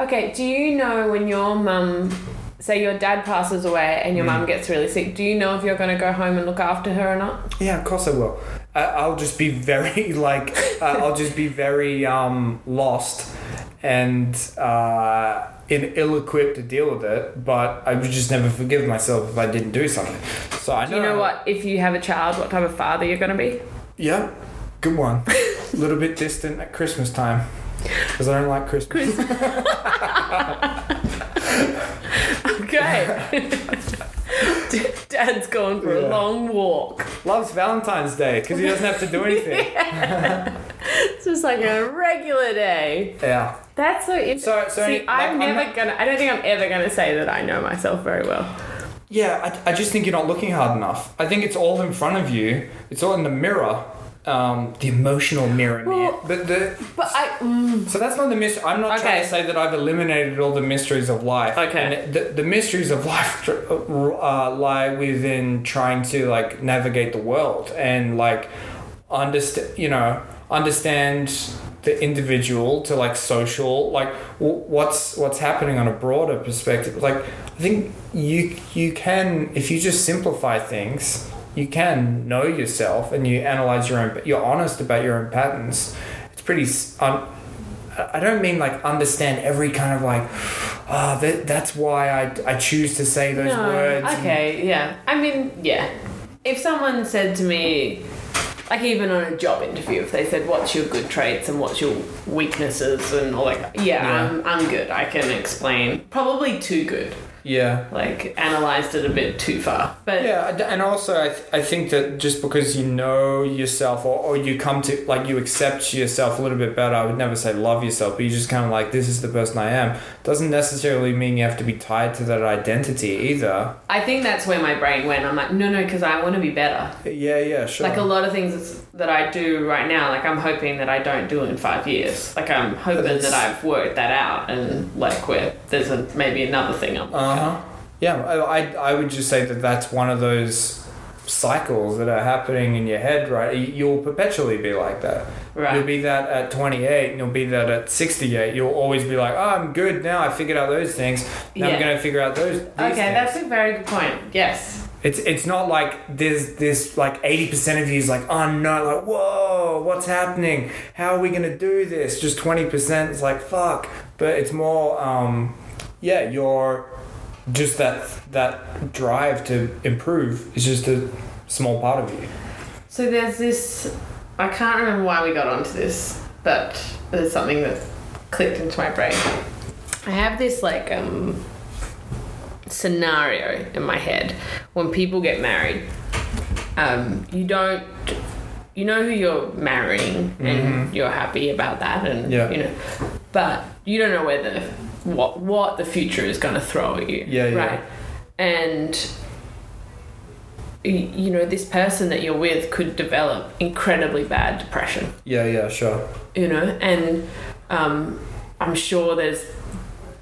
Okay, do you know when your mum, say your dad passes away and your Mm. mum gets really sick, do you know if you're going to go home and look after her or not? Yeah, of course I will. I, I'll just be very like uh, I'll just be very um, lost and uh, in ill-equipped to deal with it. But I would just never forgive myself if I didn't do something. So I Do you know what, if you have a child, what type of father you're going to be? Yeah, good one. A little bit distant at Christmas time because I don't like Christmas. Okay. Dad's gone for Yeah. a long walk. Loves Valentine's Day because he doesn't have to do anything. It's just like a regular day. yeah. That's so interesting. So- so See, like, I'm I'm never not- gonna. I don't think I'm ever gonna say that I know myself very well. Yeah, I, I just think you're not looking hard enough. I think it's all in front of you. It's all in the mirror. Um, the emotional mirror, man. Well- But the But I. Mm, So that's not the mystery. I'm not trying Okay. to say that I've eliminated all the mysteries of life. Okay. And it- the, the mysteries of life uh, lie within trying to like navigate the world and like understand, you know, understand the individual to like social, like w- what's what's happening on a broader perspective. Like I think you you can if you just simplify things. You can know yourself and you analyze your own. You're honest about your own patterns. It's pretty I don't mean like understand every kind of like, ah, that, that's why I, I choose to say those no. words. Okay. Yeah. I mean, yeah. If someone said to me, like even on a job interview, if they said, "What's your good traits and what's your weaknesses?" and all like, yeah, Yeah. I'm I'm good. I can explain. Probably too good. Yeah. Like analyzed it a bit too far. But Yeah, and- also I, th- I think that just because you know yourself or, or you come to like you accept yourself a little bit better, I would never say love yourself, but you just kind of like this is the person I am. Doesn't necessarily mean you have to be tied to that identity either. I think that's where my brain went. I'm like, no, no, because I want to be better. Yeah, yeah, sure. Like a lot of things that I do right now, like I'm hoping that I don't do in five years. Like I'm hoping that I've worked that out and like where there's a, maybe another thing I'm Uh huh. Yeah, I, I would just say that that's one of those cycles that are happening in your head, right? You- You'll perpetually be like that. Right. You'll be that at 28 and you'll be that at 68. You'll always be like, oh, I'm good now. I figured out those things. Now Yeah. I'm going to figure out those. Okay, things. that's a very good point. Yes. It's it's not like there's this like 80% of you is like, oh no, like, whoa, what's happening? How are we to do this? Just 20% is like, fuck. But it's more, um, yeah, you're just that that drive to improve is just a small part of you. So there's this. I can't remember why we got onto this, but there's something that clicked into my brain. I have this like um scenario in my head when people get married. Um, you don't. You know who you're marrying, and you're happy about that, and Yeah. you know, but you don't know where the what what the future is going to throw at you. Yeah, yeah. right. And you know, this person that you're with could develop incredibly bad depression, Yeah, yeah, sure. you know, and um, I'm sure there's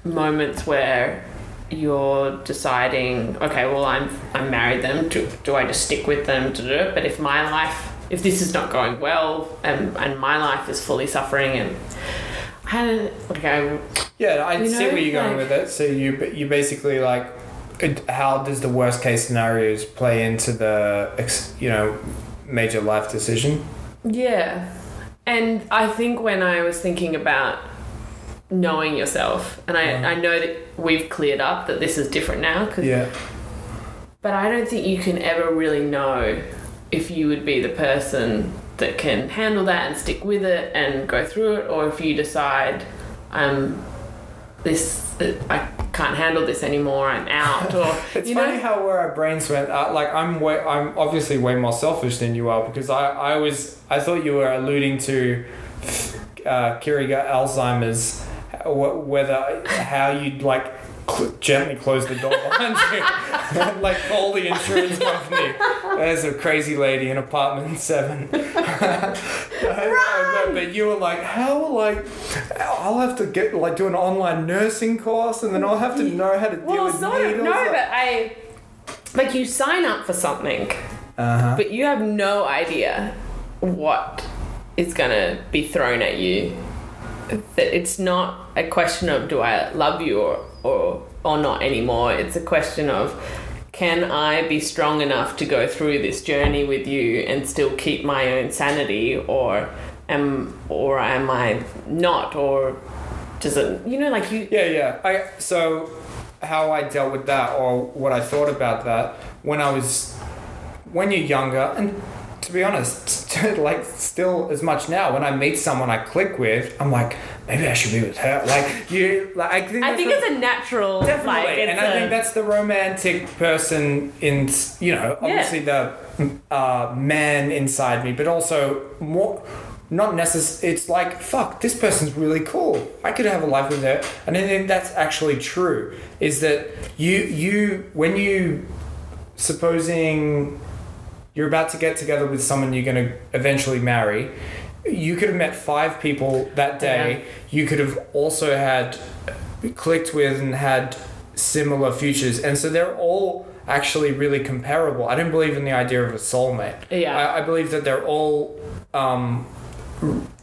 moments where you're deciding, okay, well, I'm I'm married them. Do, do I just stick with them? To it but if my life, if this is not going well, and and my life is fully suffering, and I don't, okay, Yeah, I You see know, where you're going like- with it. So you you basically like, it, how does the worst case scenarios play into the ex, you know major life decision? Yeah. And I think when I was thinking about knowing yourself, and I, I know that we've cleared up that this is different now, 'cause- Yeah, but I don't think you can ever really know if you would be the person that can handle that and stick with it and go through it, or if you decide, um, this I can't handle this anymore, I'm out, or it's you funny know, how where our brains went. Uh, like I'm way, I'm obviously way more selfish than you are because I I was I thought you were alluding to uh, Kiri Alzheimer's, whether how you'd like cl- gently close the door behind you, like call the insurance company. There's a crazy lady in apartment seven. but, but you were like, how like I'll have to get like do an online nursing course and then I'll have to know how to deal well, with sort of, needles. no, like- but I like you sign up for something. uh-huh. but you have no idea what is to be thrown at you. That it's not a question of do I love you or, or or not anymore. It's a question of can I be strong enough to go through this journey with you and still keep my own sanity or am or am I not or does it you know like you Yeah, yeah. I so how I dealt with that or what I thought about that when I was when you're younger and to be honest, like still as much now when I meet someone I click with, I'm like maybe I should be with her. Like you, like I think I think the- it's a natural Definitely, like and I a- think that's the romantic person in you know obviously the uh, man inside me, but also more not necessary. It's like fuck, this person's really cool. I could have a life with her, and I think that's actually true. Is that you you when you supposing you're about to get together with someone you're going to eventually marry. You could have met five people that day. You could have also had clicked with and had similar futures, and so they're all actually really comparable. I don't believe in the idea of a soulmate. Yeah. I, I believe that they're all um,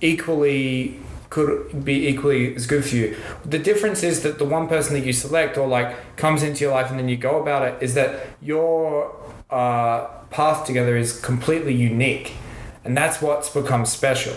equally could be equally as good for you. The difference is that the one person that you select or like comes into your life and then you go about it is that your uh, path together is completely unique, and that's what's become special.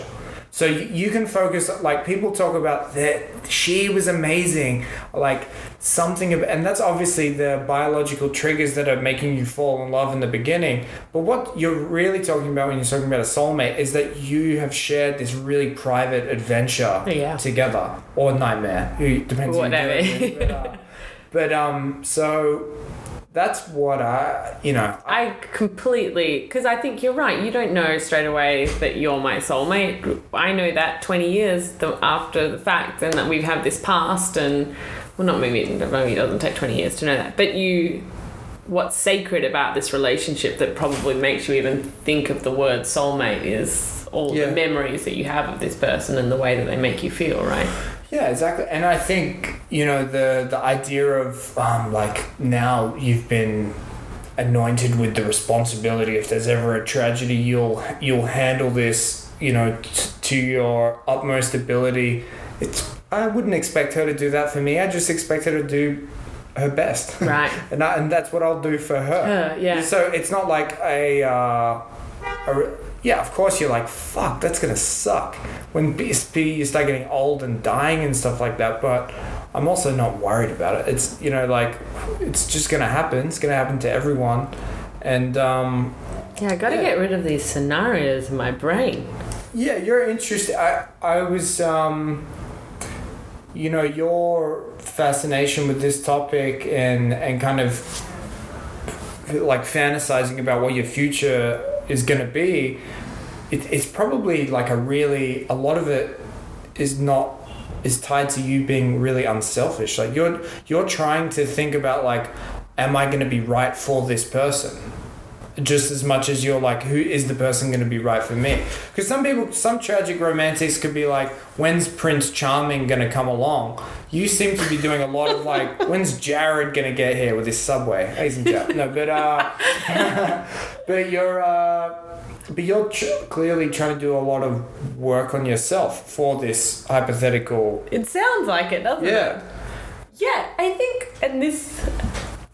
So you, you can focus like people talk about that she was amazing, like something about, and that's obviously the biological triggers that are making you fall in love in the beginning. But what you're really talking about when you're talking about a soulmate is that you have shared this really private adventure Yeah. together or nightmare. Who depends. you Whatever. but, uh, but um, so that's what I, you know, I, I completely because I think you're right. You don't know straight away that you're my soulmate. I know that 20 years the, after the fact, and that we've had this past, and well, not maybe maybe it doesn't take 20 years to know that, but you. What's sacred about this relationship that probably makes you even think of the word soulmate is all Yeah. the memories that you have of this person and the way that they make you feel, right? Yeah, exactly. And I think you know the the idea of um, like now you've been anointed with the responsibility. If there's ever a tragedy, you'll you'll handle this. You know, t- to your utmost ability. It's I wouldn't expect her to do that for me. I just expect her to do her best. Right. and I, and that's what I'll do for her. Her, yeah. So it's not like a. Uh, a yeah, of course you're like, fuck, that's gonna suck when B- B- you start getting old and dying and stuff like that. But I'm also not worried about it. It's you know like it's just gonna happen. It's gonna happen to everyone, and um, Yeah, I got to Yeah. get rid of these scenarios in my brain. yeah, you're interested. I I was um, you know your fascination with this topic and and kind of like fantasizing about what your future is going to be it, it's probably like a really a lot of it is not is tied to you being really unselfish. Like you're you're trying to think about like am i going to be right for this person just as much as you're like, who is the person going to be right for me? Because some people, some tragic romantics could be like, when's Prince Charming going to come along? You seem to be doing a lot of like, when's Jared going to get here with his subway? Ladies and gentlemen. No, but, uh, but you're, uh, but you're tr- clearly trying to do a lot of work on yourself for this hypothetical. It sounds like it, doesn't it? Yeah. Yeah, I think, and this,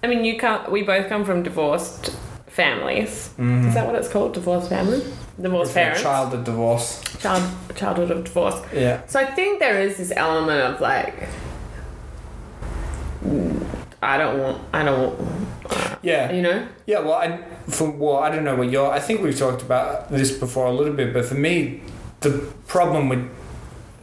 I mean, you can't, we both come from divorced families. Mm-hmm. Is that what it's called? Divorced family? Divorced parents? Child of divorce. Child, childhood of divorce. Yeah. So I think there is this element of like, I don't want, I don't want, Yeah. you know? Yeah, well, I, for, well, I don't know what you're. I think we've talked about this before a little bit, but for me, the problem with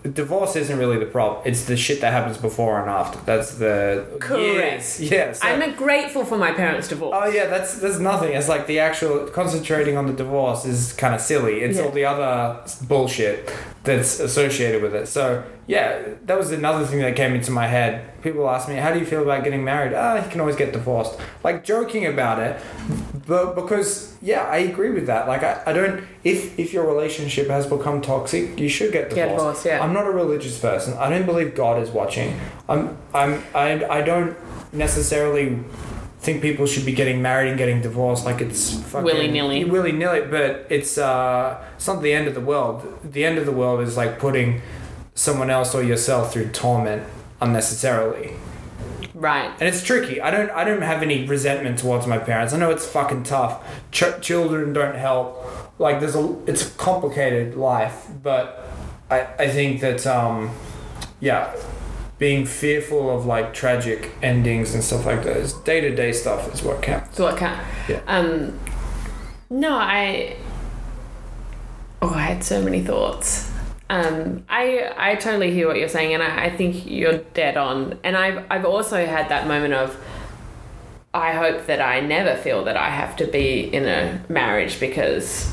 divorce isn't really the problem. It's the shit that happens before and after. That's the Correct. Yes, I'm grateful for my parents' divorce. Oh yeah, that's that's nothing. It's like the actual concentrating on the divorce is kind of silly. It's Yeah. all the other bullshit that's associated with it. So yeah, that was another thing that came into my head. People ask me, "How do you feel about getting married?" Ah, you can always get divorced. Like joking about it, but because yeah, I agree with that. Like I, I don't. If if your relationship has become toxic, you should get divorced. Get divorced, yeah. I'm not a religious person. I don't believe God is watching. I'm I'm I I don't necessarily think people should be getting married and getting divorced like it's fucking Willy-nilly. willy nilly. But it's uh, it's not the end of the world. The end of the world is like putting someone else or yourself through torment unnecessarily, Right. and it's tricky. I don't I don't have any resentment towards my parents. I know it's fucking tough. Ch- children don't help. Like there's a it's a complicated life, but I I think that um yeah being fearful of like tragic endings and stuff like that is day to day stuff is what counts. So what can Yeah. Um, no, I. Oh, I had so many thoughts. Um, I I totally hear what you're saying, and I, I think you're dead on. And I've I've also had that moment of. I hope that I never feel that I have to be in a marriage because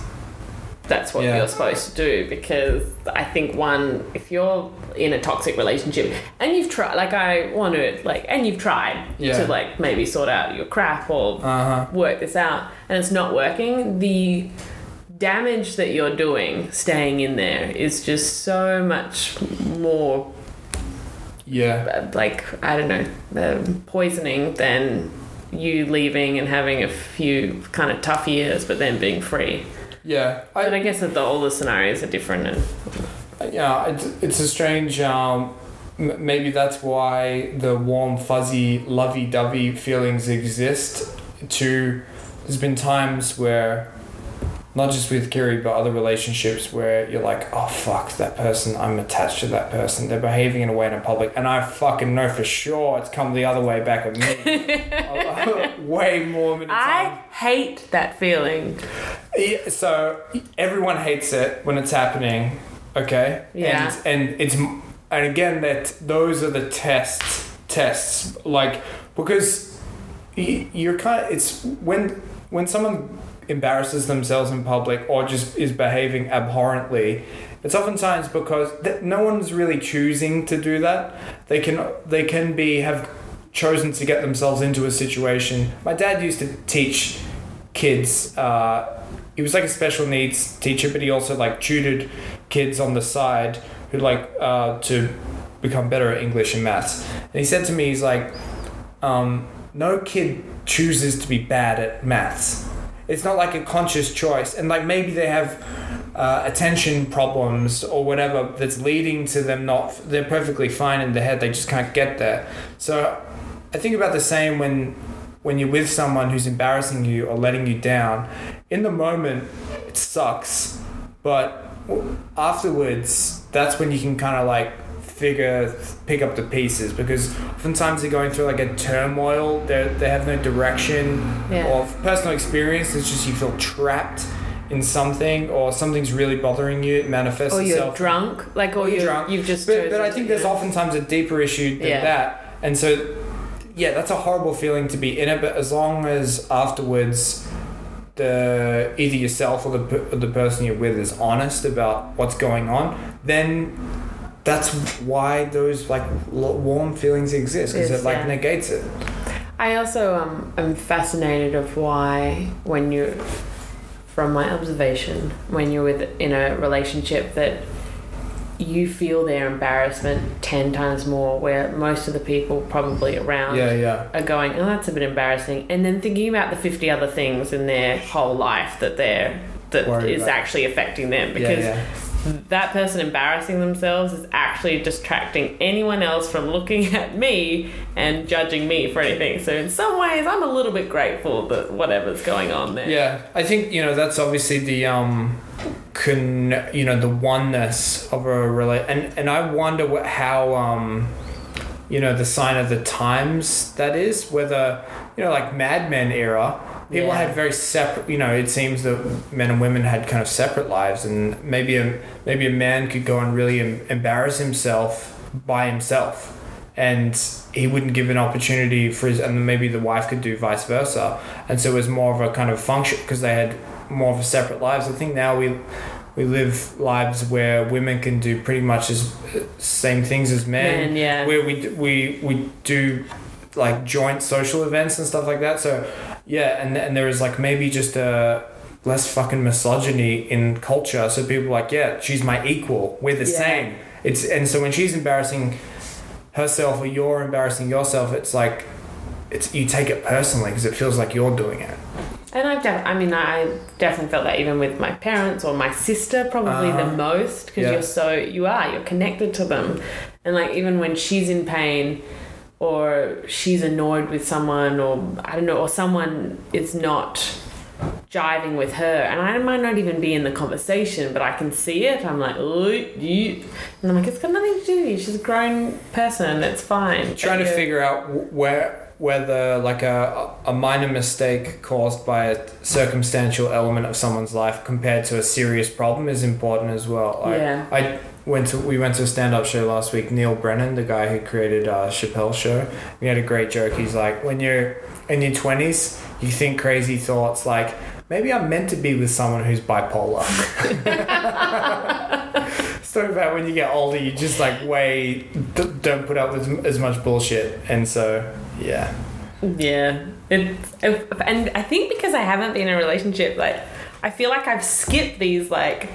that's what Yeah. you're supposed to do. Because I think one, if you're in a toxic relationship and you've tried, like I want to, like, and you've tried Yeah. to like maybe sort out your crap or Uh huh. work this out and it's not working, the damage that you're doing staying in there is just so much more Yeah. uh, like I don't know um, poisoning than you leaving and having a few kind of tough years, but then being free. Yeah. But I, I guess that the, all the scenarios are different and yeah. It's, it's a strange. Um, maybe that's why the warm, fuzzy, lovey-dovey feelings exist. too there's been times where, not just with Kiri, but other relationships where you're like, oh fuck, that person. I'm attached to that person. They're behaving in a way in public, and I fucking know for sure it's come the other way back at me. way more times. I hate that feeling. Yeah, so everyone hates it when it's happening, okay? Yeah. And, and it's and again that those are the tests tests like because you're kind of it's when when someone embarrasses themselves in public or just is behaving abhorrently. It's oftentimes because th- no one's really choosing to do that. They can they can be have chosen to get themselves into a situation. My dad used to teach kids uh, he was like a special needs teacher but he also like tutored kids on the side who like uh, to become better at english and maths. And he said to me he's like um, no kid chooses to be bad at maths it's not like a conscious choice. And like maybe they have uh, attention problems or whatever that's leading to them not they're perfectly fine in the head they just can't get there. So i think about the same when when you're with someone who's embarrassing you or letting you down. In the moment it sucks but afterwards that's when you can kind of like figure pick up the pieces because oftentimes they're going through like a turmoil they they have no direction Yeah. or personal experience it's just you feel trapped in something or something's really bothering you it manifests Or you're itself drunk, like, or, or you're you're, drunk. you've just. But, but I think there's oftentimes a deeper issue than Yeah. that, and so yeah, that's a horrible feeling to be in it. But as long as afterwards, the either yourself or the or the person you're with is honest about what's going on, then that's why those like warm feelings exist because it like yeah. negates it. I also um, am fascinated of why when you, from my observation, when you're with in a relationship that you feel their embarrassment ten times more, where most of the people probably around Yeah, yeah. are going, oh, that's a bit embarrassing, and then thinking about the fifty other things in their whole life that they're that Worried is about. actually affecting them because yeah. That person embarrassing themselves is actually distracting anyone else from looking at me and judging me for anything. So in some ways, I'm a little bit grateful that whatever's going on there. Yeah, I think you know that's obviously the um, con you know the oneness of a rela and and I wonder what how um, you know the sign of the times that is whether you know like Mad Men era people Yeah. had very separate you know it seems that men and women had kind of separate lives and maybe a maybe a man could go and really em- embarrass himself by himself and he wouldn't give an opportunity for his and then maybe the wife could do vice versa and so it was more of a kind of function because they had more of a separate lives i think now we we live lives where women can do pretty much as same things as men Men, yeah. where we we we do like joint social events and stuff like that so yeah and and there is like maybe just a less fucking misogyny in culture so people are like yeah she's my equal we're the Yeah. same it's and so when she's embarrassing herself or you're embarrassing yourself it's like it's you take it personally because it feels like you're doing it And I've def- I mean, I definitely felt that even with my parents or my sister, probably the Uh-huh. most, because Yeah. you're so, you are, you're connected to them. And like, even when she's in pain or she's annoyed with someone or I don't know, or someone is not jiving with her, and I might not even be in the conversation, but I can see it. I'm like, you. And I'm like, it's got nothing to do with you. She's a grown person. It's fine. trying to figure out where whether like a a minor mistake caused by a circumstantial element of someone's life compared to a serious problem is important as well. I, Yeah. I went to we went to a stand up show last week. Neal Brennan, the guy who created uh, Chappelle's show, he had a great joke. He's like, when you're in your twenties, you think crazy thoughts like. Maybe I'm meant to be with someone who's bipolar. so about when you get older, you just like way d- don't put up with as much bullshit, and so yeah, Yeah. And I think because I haven't been in a relationship, like, I feel like I've skipped these, like,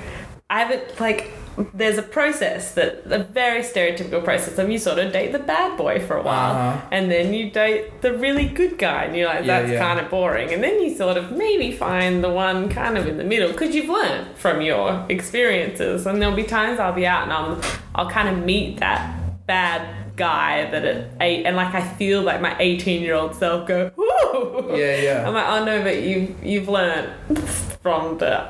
I haven't, like, there's a process that, a very stereotypical process of you sort of date the bad boy for a while, Uh-huh. and then you date the really good guy, and you're like, that's yeah. kind of boring. And then you sort of maybe find the one kind of in the middle because you've learned from your experiences. And there'll be times I'll be out and I'll, I'll kind of meet that bad guy that at eight, and like I feel like my 18 year old self go, Woo! Yeah, yeah. I'm like, oh no, but you've you've learned from the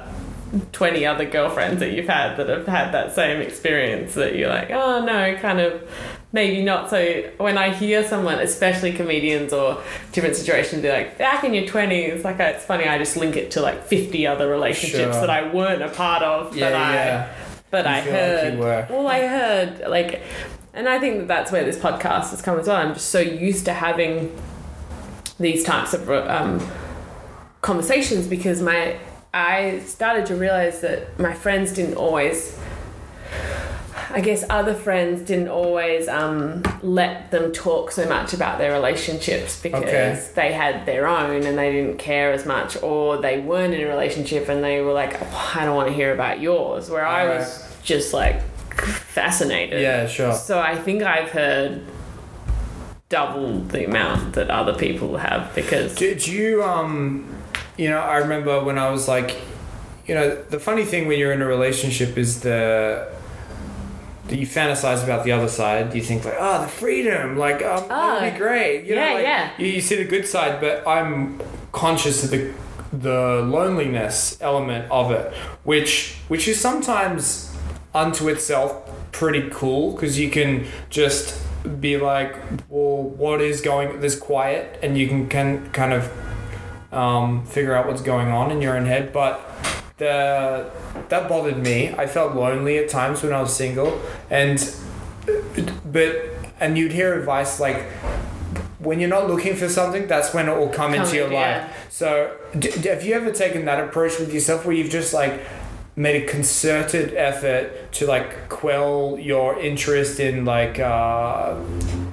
20 other girlfriends that you've had that have had that same experience that you're like, oh no, kind of maybe not. So when I hear someone, especially comedians or different situations, be like, back in your 20s, like it's funny, I just link it to like 50 other relationships Sure. that I weren't a part of, yeah, but I yeah. but You I like heard. you were. Well, I heard like, and I think that that's where this podcast has come as well. I'm just so used to having these types of um, conversations because my I started to realize that my friends didn't always. I guess other friends didn't always um, let them talk so much about their relationships because Okay. they had their own and they didn't care as much, or they weren't in a relationship and they were like, "Oh, I don't want to hear about yours. Where I Alright. was just like fascinated. Yeah, sure. So I think I've heard double the amount that other people have because Did you um, you know, I remember when I was like, you know, the funny thing when you're in a relationship is the that you fantasize about the other side. You think like, oh, the freedom, like, oh, would Oh. be great. You know, Yeah, like, yeah. You, you see the good side, but I'm conscious of the the loneliness element of it, which which is sometimes unto itself pretty cool because you can just be like, well, what is going? There's quiet, and you can can kind of um, figure out what's going on in your own head. But the that bothered me. I felt lonely at times when I was single, and but and you'd hear advice like when you're not looking for something, that's when it will come into your yeah. life. So, d- have you ever taken that approach with yourself where you've just like made a concerted effort to like quell your interest in like uh,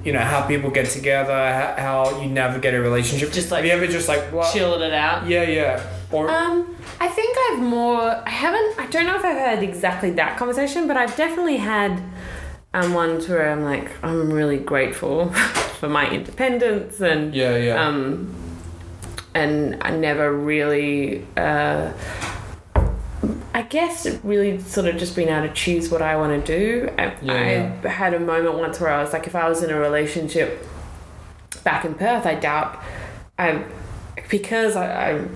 you know how people get together, how, how you navigate a relationship? Just, like, have you ever just like blah, Chilled it out. Yeah, yeah. Or Um, I think I've more. I haven't. I don't know if I've had exactly that conversation, but I've definitely had um, ones where I'm like, I'm really grateful for my independence and yeah, yeah. um, and I never really. Uh, I guess really sort of just being able to choose what I want to do. I, Yeah, I had a moment once where I was like, if I was in a relationship back in Perth, I doubt I because I, I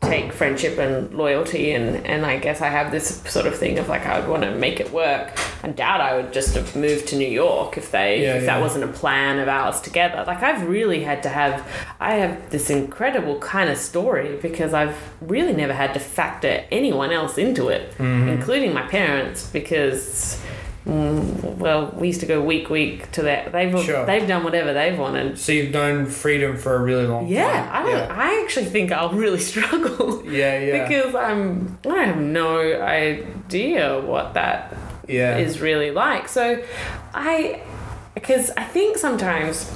take friendship and loyalty and and I guess I have this sort of thing of like I would want to make it work. I doubt I would just have moved to New York if they Yeah, if that wasn't a plan of ours together. Like I've really had to have I have this incredible kind of story because I've really never had to factor anyone else into it, Mm-hmm. including my parents because. Mm, Well, we used to go week week to that. They've Sure. they've done whatever they've wanted. so you've known freedom for a really long time. Yeah, time. I don't. I actually think I'll really struggle Yeah, yeah. because I'm. I have no idea what that yeah. is really like. So, I because I think sometimes.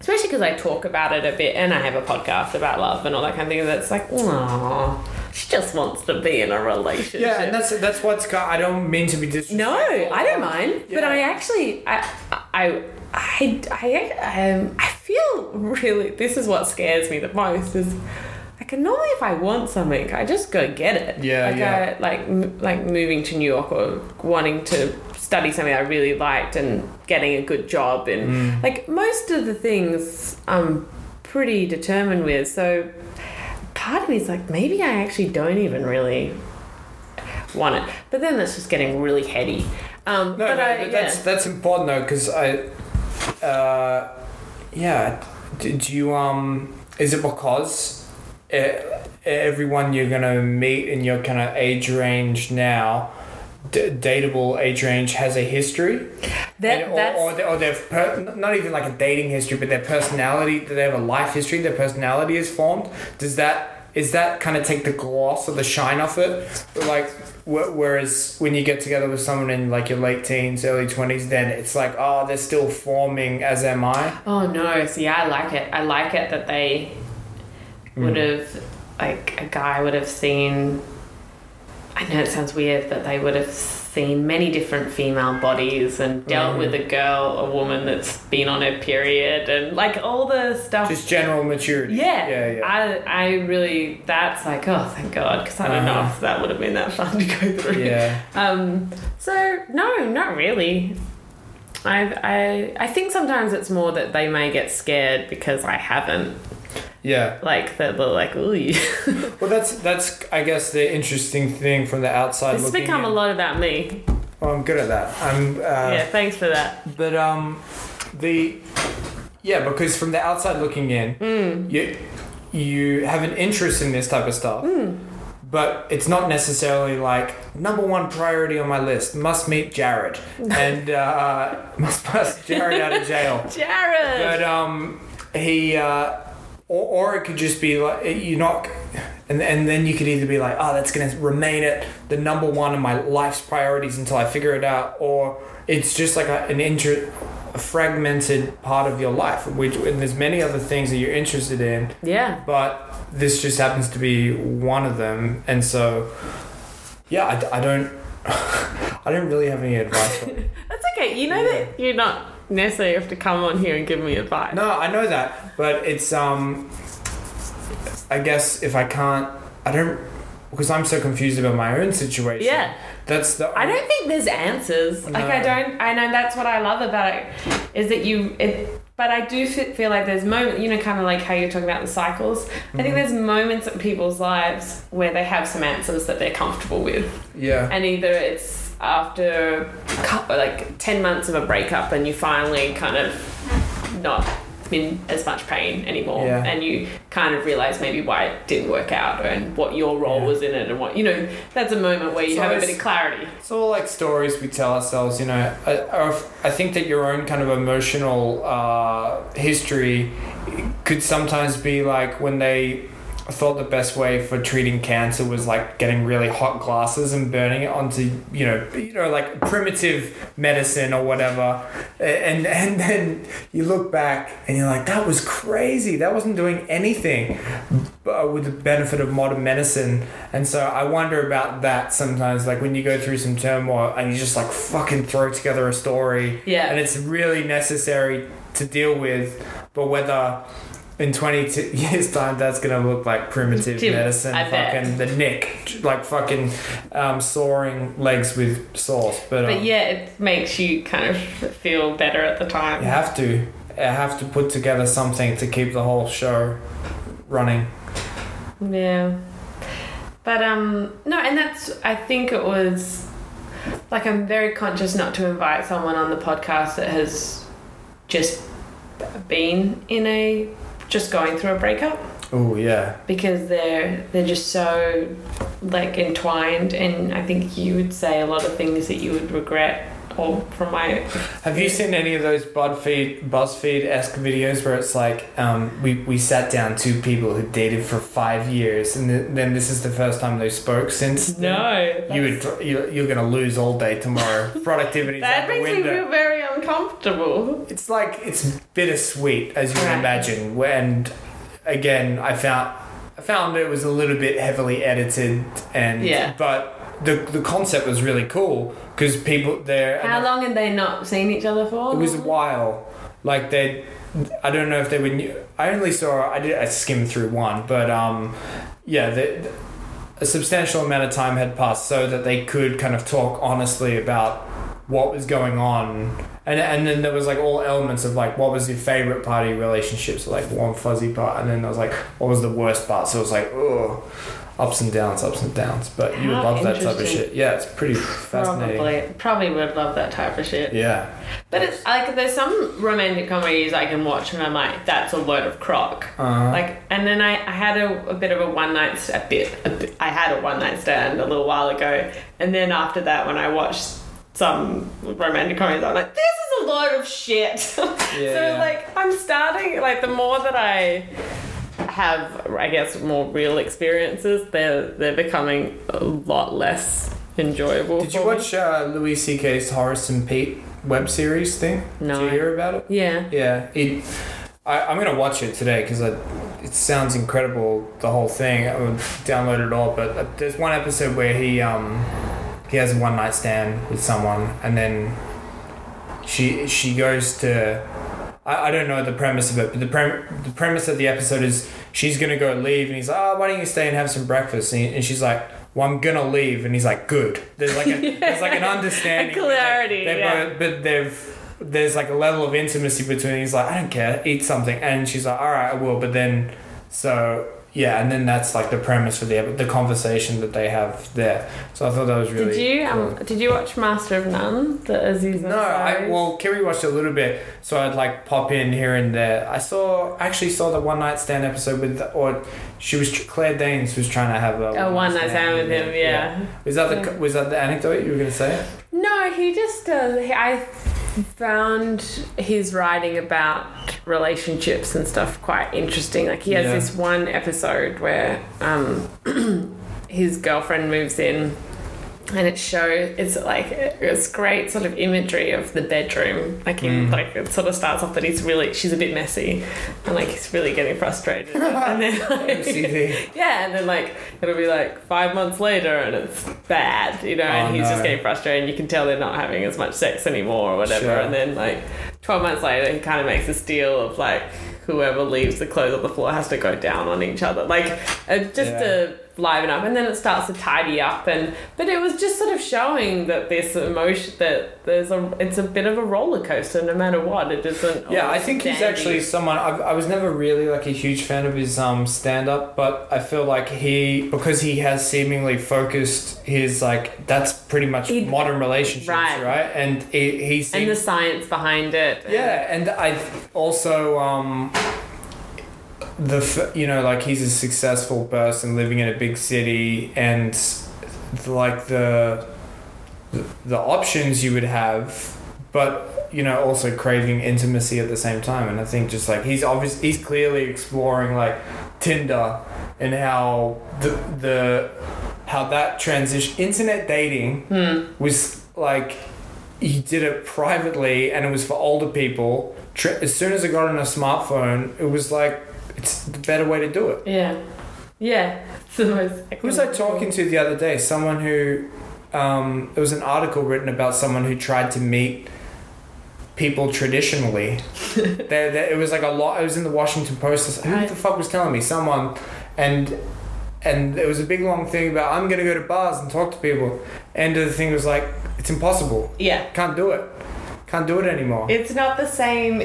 Especially because I talk about it a bit, and I have a podcast about love and all that kind of thing. That's like, oh, she just wants to be in a relationship. yeah, and that's that's what's got. I don't mean to be disrespectful. No, I don't mind. But Yeah. I actually, I, I, I, I, um, I feel really. This is what scares me the most. Is like normally if I want something, I just go get it. Yeah, like yeah. I, like m- like moving to New York or wanting to study something I really liked and getting a good job and Mm. like most of the things I'm pretty determined with. So part of me is like maybe I actually don't even really want it. But then that's just getting really heady. Um, No, but no, I, but that's yeah. that's important though, because I, uh, yeah. Did you um? Is it because e- everyone you're gonna meet in your kind of age range now, d- dateable age range, has a history? that, And- or, or, they, or they've per, not even like a dating history, but their personality. They have a life history. Their personality is formed. Does that is that kind of take the gloss or the shine off it? Like wh- whereas when you get together with someone in like your late teens, early twenties, then it's like oh they're still forming. As am I. Oh no! See, I like it. I like it that they Mm. would have, like, a guy would have seen. I know it sounds weird, but they would have seen many different female bodies and dealt Mm. with a girl, a woman that's been on her period, and like all the stuff. Just general maturity. yeah, Yeah. Yeah. I, I really, that's like, oh, thank God, because I don't know Uh-huh. if that would have been that fun to go through. yeah. Um, so no, not really. I, I I think sometimes it's more that they may get scared because I haven't. Yeah. Like that they're like, ooh. Well, that's that's I guess the interesting thing from the outside. it's become a lot about me. Well, I'm good at that. I'm. Uh, yeah, thanks for that. But um, the yeah, because from the outside looking in, Hmm. you you have an interest in this type of stuff, Hmm. but it's not necessarily like number one priority on my list. Must meet Jared and uh, must bust Jared out of jail. Jared. But um, he uh, or, or it could just be like you're not. And, and then you could either be like, oh, that's going to remain at the number one of my life's priorities until I figure it out, or it's just like a, an inter, a fragmented part of your life, which and there's many other things that you're interested in, Yeah. but this just happens to be one of them, and so yeah, I, I don't, I don't really have any advice. For. That's okay. You know that you're not necessarily have to come on here and give me advice. No, I know that, but it's um. I guess if I can't, I don't, because I'm so confused about my own situation. Yeah. That's the. I don't think there's answers. Like I don't. I know that's what I love about it is that you. It, but I do feel like there's moments, you know, kind of like how you're talking about the cycles. I think there's moments in people's lives where they have some answers that they're comfortable with, Yeah. and either it's after like ten months of a breakup, and you finally kind of not in as much pain anymore, Yeah. and you kind of realize maybe why it didn't work out, and what your role Yeah. was in it, and what you know. That's a moment where you So have a bit of clarity. It's all like stories we tell ourselves, you know. I, I I think that your own kind of emotional uh, history could sometimes be like when they I thought the best way for treating cancer was like getting really hot glasses and burning it onto you know you know like primitive medicine or whatever, and and then you look back and you're like that was crazy. That wasn't doing anything, uh, with the benefit of modern medicine. And so I wonder about that sometimes, like when you go through some turmoil and you just like fucking throw together a story, Yeah. and it's really necessary to deal with, but whether in 20 years time that's gonna look like primitive medicine I bet. fucking the neck like fucking um, soaring legs with sauce but, But um, yeah, it makes you kind of feel better at the time. you have to you have to put together something to keep the whole show running Yeah. But um no, and that's I think it was like I'm very conscious not to invite someone on the podcast that has just been in a just going through a breakup. Oh yeah. Because they're they're just so like entwined and I think you would say a lot of things that you would regret or from my Have you seen any of those BuzzFeed BuzzFeed esque videos where it's like um, we we sat down two people who dated for five years and th- then this is the first time they spoke since then? No. you would you you're gonna lose all day tomorrow Productivity. that out the makes me feel very uncomfortable. it's like it's bittersweet as you Right. can imagine and again I found I found it was a little bit heavily edited and Yeah. but the the concept was really cool because people there How long had they not seen each other for? it was a while. Like they, I don't know if they were new. I only saw. I did. I skimmed through one, but um, yeah, the, a substantial amount of time had passed so that they could kind of talk honestly about what was going on. And, and then there was like all elements of like what was your favorite part of your relationship so like warm fuzzy part and then there was like what was the worst part so it was like oh ups and downs ups and downs but you would How love that type of shit yeah it's pretty fascinating Probably, probably would love that type of shit. yeah But it's like there's some romantic comedies I can watch and I'm like, that's a load of crock. uh-huh. Like, and then I, I had a, a bit of a one night a bit, a bit I had a one night stand a little while ago, and then after that, when I watched some romantic comedies, I'm like, this is a load of shit. so Yeah. like, I'm starting like the more that I have, I guess, more real experiences, they're they're becoming a lot less enjoyable. Did you watch uh, Louis C.K.'s Horace and Pete web series thing? No. Did you hear about it? Yeah. Yeah, it. I, I'm gonna watch it today because it sounds incredible. The whole thing. I would download it all, but uh, there's one episode where he um he has a one night stand with someone, and then she she goes to. I, I don't know the premise of it, but the prem- the premise of the episode is she's gonna go leave, and he's like, "Oh, why don't you stay and have some breakfast?" And, he, and she's like, "Well, I'm gonna leave," and he's like, "Good." There's like a there's like an understanding, A clarity, they yeah. both- but they've there's like a level of intimacy between. He's like, "I don't care, eat something," and she's like, "All right, I will." But then, so yeah, and then that's like the premise for the the conversation that they have there. So I thought that was really. Did you cool. um, did you watch Master of None? The Aziz No, I well, Kerry watched a little bit, so I'd like pop in here and there. I saw, actually saw the one night stand episode with, or she was Claire Danes was trying to have a, a one night stand with him. Yeah. Was that the was that the anecdote you were gonna say? No, he just does. he- I found his writing about relationships and stuff quite interesting. Like he has Yeah. this one episode where um, his girlfriend moves in. And it shows it's like it's great sort of imagery of the bedroom. Like Mm. like it sort of starts off that he's really she's a bit messy, and like he's really getting frustrated. and then like, yeah, and then like it'll be like five months later and it's bad, you know, and Oh, he's just getting frustrated and you can tell they're not having as much sex anymore or whatever. Sure. And then like 12 months later, he kind of makes this deal of like whoever leaves the clothes on the floor has to go down on each other. Like uh, just Yeah. to liven up and then it starts to tidy up and but it was just sort of showing that this emotion that there's a it's a bit of a roller coaster no matter what it isn't Yeah, I think he's actually someone. I, I was never really like a huge fan of his um stand up, but I feel like he because he has seemingly focused his like that's pretty much He- modern relationships, Right. right? And he he and the science behind it yeah, and I also um the f- you know like he's a successful person living in a big city and like the the, the options you would have but you know also craving intimacy at the same time. And I think just like he's obvious, he's clearly exploring like Tinder and how the the how that transition internet dating hmm. was like he did it privately and it was for older people. As soon as I got on a smartphone, it was like it's the better way to do it. Yeah. Yeah. It's the most Who was I talking to the other day? Someone who, um, there was an article written about someone who tried to meet people traditionally. there, there, it was like a lot. It was in the Washington Post. Who Right. the fuck was telling me? Someone, and and it was a big long thing about I'm gonna go to bars and talk to people. End of the thing was like it's impossible. Yeah. Can't do it. Can't do it anymore. It's not the same.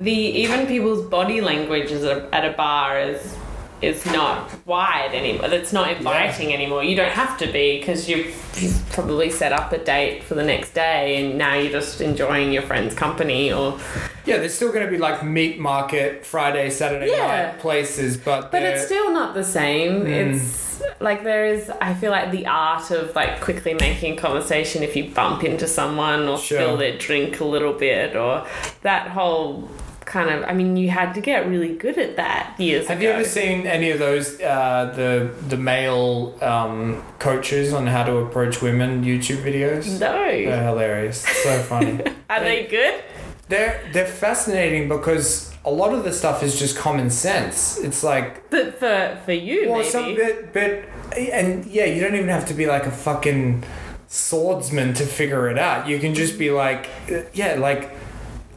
The even people's body language is a, at a bar is is not wide anymore. It's not inviting anymore. You don't have to be because you've, you've probably set up a date for the next day, and now you're just enjoying your friend's company. Or yeah, there's still gonna be like meat market Friday, Saturday Yeah. night places, but But it's still not the same. Mm. It's like there is. I feel like the art of like quickly making conversation if you bump into someone or Sure. spill their drink a little bit, or that whole kind of. I mean, you had to get really good at that years Have ago. you ever seen any of those uh, the the male um, coaches on how to approach women YouTube videos? No. They're hilarious. So funny. Are they good? They're they're fascinating because a lot of the stuff is just common sense. It's like But for for you, well, maybe. some bit, but and yeah, you don't even have to be like a fucking swordsman to figure it out. You can just be like, uh, yeah, like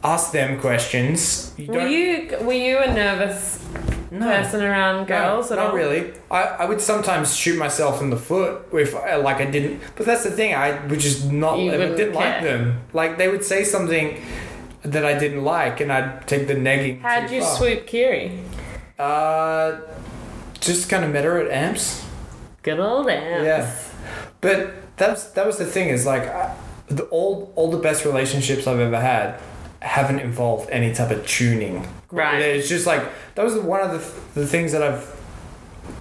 ask them questions. You were you were you a nervous No. person around girls no, at not all? really. I, I would sometimes shoot myself in the foot if I, like I didn't. But that's the thing. I would just not. You I didn't like them. Like they would say something that I didn't like, and I'd take the negging. How'd you far. swoop Kiri? Uh, just kind of met her at amps. Good old Amps. Yeah. But that's that was the thing is like I, the all all the best relationships I've ever had haven't involved any type of tuning. Right. It's just like that was one of the the things that I've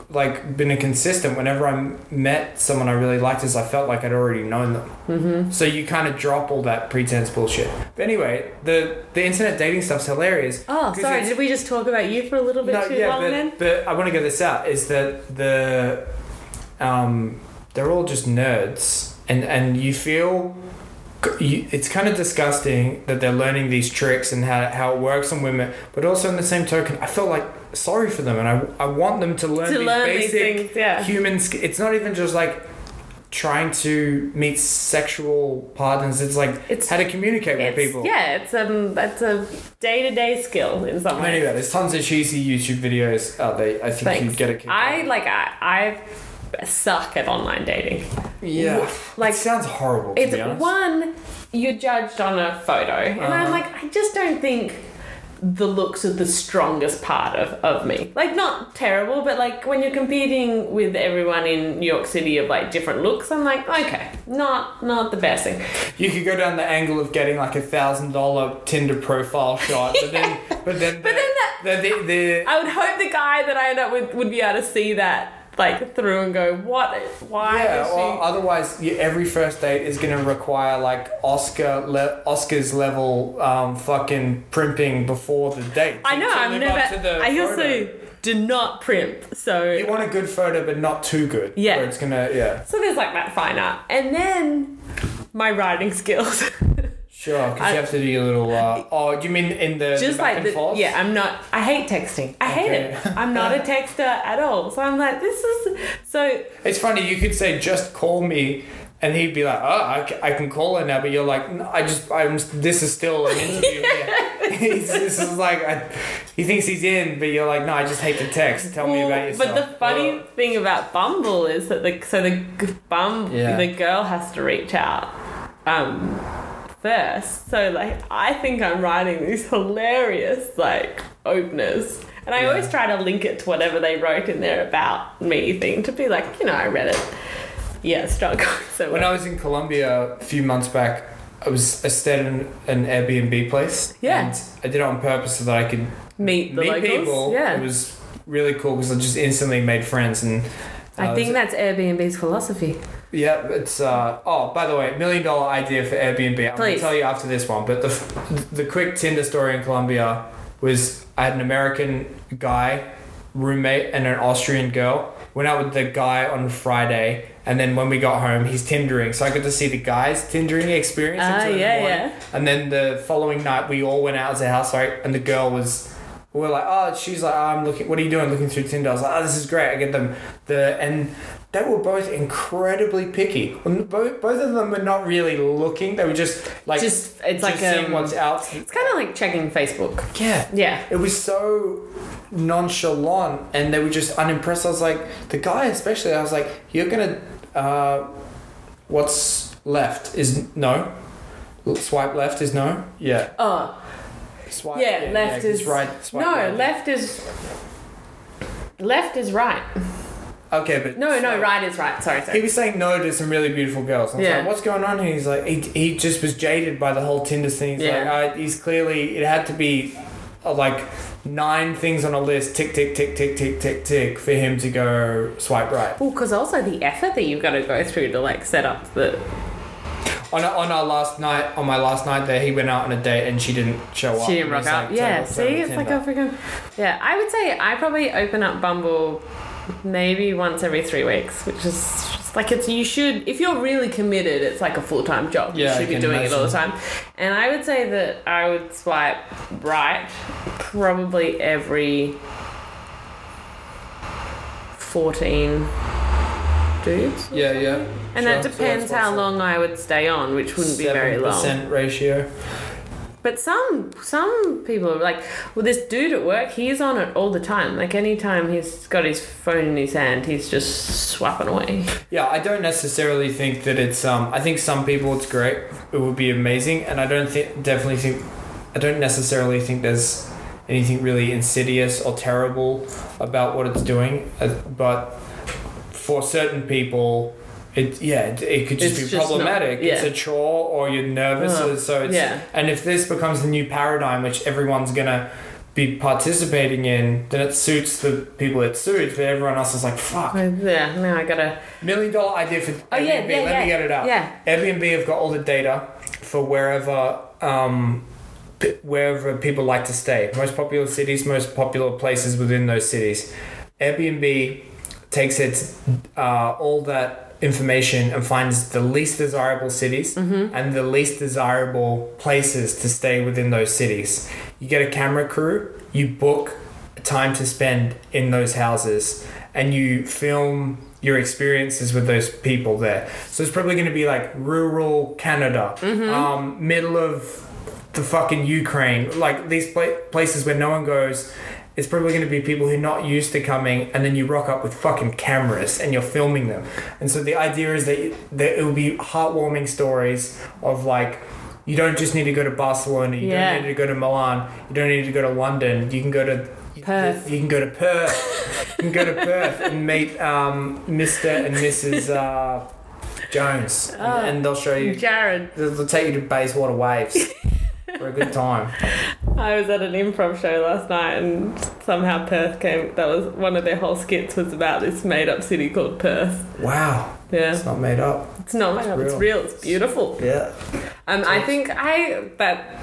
like been a consistent whenever I met someone I really liked is I felt like I'd already known them. Mm-hmm. So you kind of drop all that pretense bullshit. But anyway, the the internet dating stuff's hilarious. Oh, sorry. Did we just talk about you for a little bit no, too yeah, long but, then? but I want to get this out is that the um, they're all just nerds, and and you feel it's kind of disgusting that they're learning these tricks and how, how it works on women, but also in the same token, I feel like sorry for them, and I, I want them to learn To these learn these basic things, yeah. human. sk- It's not even just like trying to meet sexual partners. It's like It's- how to communicate with people. yeah, it's um, that's a day to day skill in some way. Anyway, there's tons of cheesy YouTube videos out there. I think Thanks. you'd get a kick. I out like I I suck at online dating. Yeah, like- it sounds horrible to It's one you're judged on a photo, and I'm Uh-huh. like I just don't think the looks are the strongest part of, of me. Like not terrible, but like when you're competing with everyone in New York City of like different looks, I'm like okay, not not the best thing. You could go down the angle of getting like a thousand dollar Tinder profile shot, but then, but then, But then that- the, the, the, I would hope the guy that I end up with would be able to see that like through and go, what? Why yeah. Well, otherwise, you, every first date is going to require like Oscar le- Oscars level um, fucking primping before the date. I know. I'm never. I photo. also do not primp. So You want a good photo, but not too good. Yeah. Where it's gonna, yeah. so there's like that fine art, and then my writing skills. Sure, because you have to do a little. Uh, oh, do you mean in the, the Just back like and the, forth? yeah, I'm not. I hate texting. I hate Okay. it. I'm not a texter at all. So I'm like, this is so. It's funny, you could say, just call me, and he'd be like, oh, I, can call her now, but you're like, no, I just, I'm, this is still an interview. this is like, I, he thinks he's in, but you're like, no, I just hate to text. Tell me about yourself. But the funny thing about Bumble is that the so the bum Yeah. the girl has to reach out um first. So like I think I'm writing these hilarious like openers. And I Yeah. always try to link it to whatever they wrote in their about me thing to be like, you know, I read it. Yeah, it's not going so When well. I was in Colombia a few months back, I was I stayed in an Airbnb place. Yeah. And I did it on purpose so that I could Meet the meet locals. people. Yeah. It was really cool because I just instantly made friends and. I uh, think it that's Airbnb's philosophy. Yeah, it's uh oh. By the way, million dollar idea for Airbnb. I'm gonna Please. tell you after this one. But the the quick Tinder story in Colombia was I had an American guy roommate and an Austrian girl. Went out with the guy on Friday, and then when we got home, he's Tindering. So I got to see the guy's Tindering experience. Ah, until the yeah, morning. yeah. And then the following night, we all went out as a house, right? And the girl was. We were like, oh, she's like, oh, I'm looking. What are you doing? Looking through Tinder. I was like, oh, this is great. I get them the and they were both incredibly picky. Both both of them were not really looking. They were just like Just- it's like, seeing um, what's out. It's kind of like checking Facebook. Yeah, Yeah. It was so nonchalant, and they were just unimpressed. I was like, the guy especially. I was like, you're gonna. Uh, what's left is no. Swipe left is no. Yeah. Oh, Swipe. yeah, left is right. Swipe no, right. left is left is right. Okay, but No, no, right is right. Sorry, sorry. He was saying no to some really beautiful girls. I was Yeah. like, what's going on here? He's like, he, he just was jaded by the whole Tinder thing. He's Yeah. like, uh, he's clearly, it had to be uh, like nine things on a list, tick, tick, tick, tick, tick, tick, tick, for him to go swipe right. Well, because also the effort that you've got to go through to like set up the. On, on our last night, on my last night there, he went out on a date and she didn't show up. She didn't rock up. Yeah, see, it's like a freaking. Yeah, I would say I probably open up Bumble maybe once every three weeks, which is just like it's. You should, if you're really committed, it's like a full time job. Yeah, you should be doing it all the time. And I would say that I would swipe right probably every 14 dudes. Yeah, yeah. And Sure. that depends that's how long I would stay on, which wouldn't be very long. 7% ratio. But some some people are like, well, this dude at work, he's on it all the time. Like anytime he's got his phone in his hand, he's just swapping away. Yeah, I don't necessarily think that it's. Um, I think some people it's great. It would be amazing, and I don't think definitely think. I don't necessarily think there's anything really insidious or terrible about what it's doing. uh, But for certain people, it yeah, it, it could just It's be just not- problematic. It's a chore, or you're nervous, Oh, so it's. yeah. And if this becomes the new paradigm, which everyone's gonna be participating in, then it suits the people it suits, but everyone else is like, fuck. Yeah, now I gotta. Million dollar idea for Oh, Airbnb. yeah, yeah, Let yeah. me get it out. Yeah. Airbnb have got all the data for wherever um, wherever people like to stay. Most popular cities, most popular places within those cities. Airbnb takes its uh, all that information and finds the least desirable cities Mm-hmm. and the least desirable places to stay within those cities. You get a camera crew, you book time to spend in those houses, and you film your experiences with those people there. So it's probably going to be like rural Canada, um, middle of the fucking Ukraine, like these pla- places where no one goes. It's probably going to be people who are not used to coming, and then you rock up with fucking cameras and you're filming them. And so the idea is that, that it will be heartwarming stories of like, you don't just need to go to Barcelona, you Yeah. don't need to go to Milan, you don't need to go to London, you can go to Perth. You can go to Perth. you can go to Perth and meet um, Mr. and Mrs. Uh, Jones, and, Oh. and they'll show you. Jared, They'll they'll take you to Bayswater Waves for a good time. I was at an improv show last night, and somehow Perth came. That was one of their whole skits was about this made-up city called Perth. Wow, Yeah, it's not made up. it's not made up. It's real. real. It's beautiful. Yeah. Um, I think I that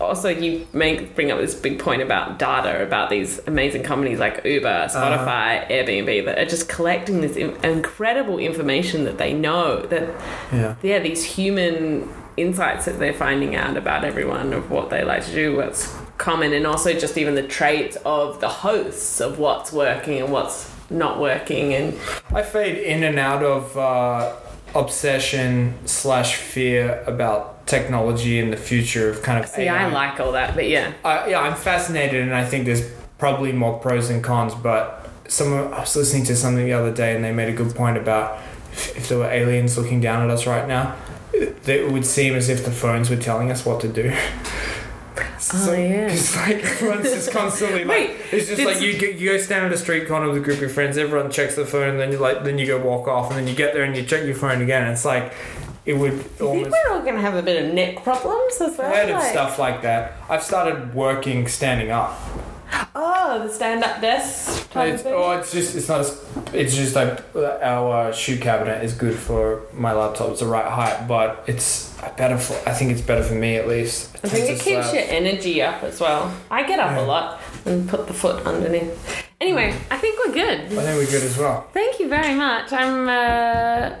also you make bring up this big point about data about these amazing companies like Uber, Spotify, Airbnb that are just collecting this in- incredible information that they know that Yeah. yeah these human insights that they're finding out about everyone of what they like to do, what's common, and also just even the traits of the hosts of what's working and what's not working and I fade in and out of uh, obsession slash fear about technology and the future of kind of. see AI. I like all that but yeah Uh, yeah, I'm fascinated, and I think there's probably more pros and cons. But someone I was listening to something the other day, and they made a good point about if, if there were aliens looking down at us right now, it, would seem as if the phones were telling us what to do. Oh, yeah. It's like everyone's just constantly like Wait, it's just like you go, you go stand at a street corner with a group of friends. Everyone checks their phone, and then you like then you go walk off, and then you get there and you check your phone again. It's like it would I think we're all gonna have a bit of neck problems as well I've heard of stuff like that. I've started working standing up. Oh, the stand-up desk type of thing. oh, it's just it's not as it's just like our uh, shoe cabinet is good for my laptop. It's the right height, but it's better for. I think it's better for me at least. I think it keeps your energy up as well. I get up Yeah. a lot and put the foot underneath. Anyway, I think we're good. I think we're good as well. Thank you very much. I'm uh,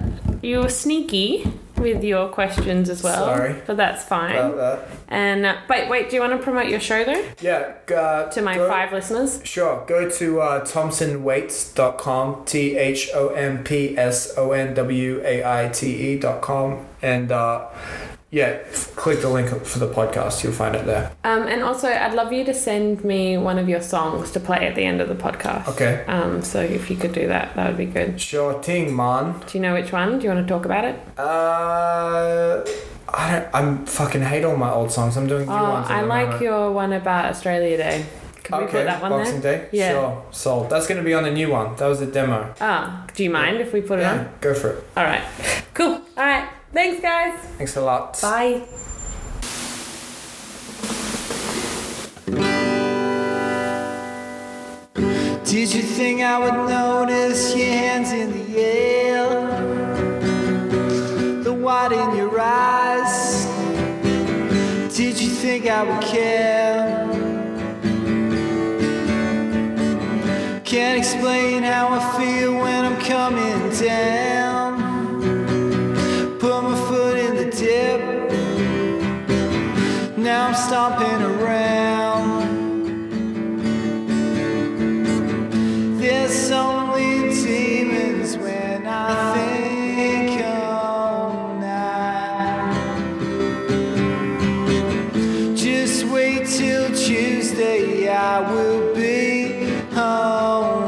you were sneaky with your questions as well. Sorry. but that's fine. About that. and uh, wait, wait. Do you want to promote your show though Yeah. Uh, to my go- five listeners? Sure. Go to uh, thompsonwaite.com, T H O M P S O N W A I T E.com, and uh, yeah, f- click the link for the podcast. You'll find it there. Um, and also, I'd love you to send me one of your songs to play at the end of the podcast. Okay. Um, so if you could do that, that would be good. Sure thing, man. Do you know which one? Do you want to talk about it? Uh, I don't. I'm fucking hate all my old songs. I'm doing new Oh, ones. I like moment. your one about Australia Day. Can we okay, put that one Boxing there? Day. Yeah. Sure. Sold. That's gonna be on the new one. That was the demo. Ah, do you mind if we put it Yeah. on? Go for it. All right. Cool. All right. Thanks, guys. Thanks a lot. Bye. Did you think I would notice your hands in the air? The white in your eyes? Did you think I would care? Can't explain how I feel when I'm coming down. I'm stomping around. There's only demons when I think all night. Just wait till Tuesday, I will be alright.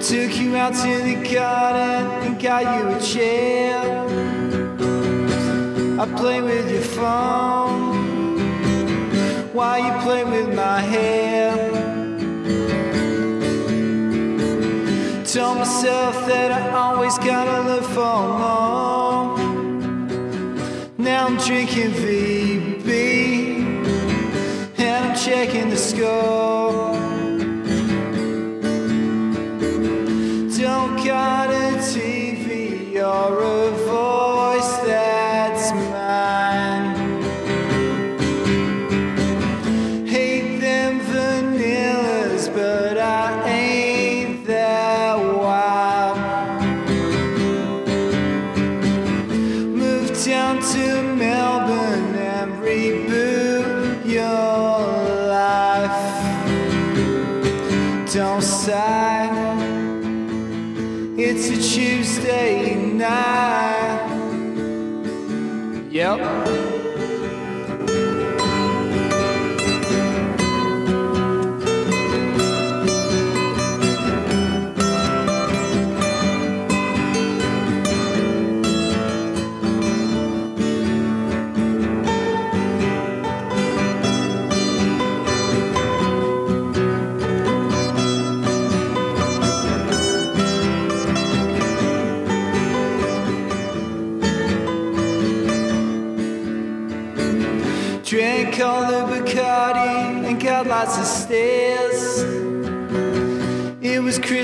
Took you out to the garden and got you I play with your phone while you play with my hair. Told myself that I always gotta look for more. Now I'm drinking VB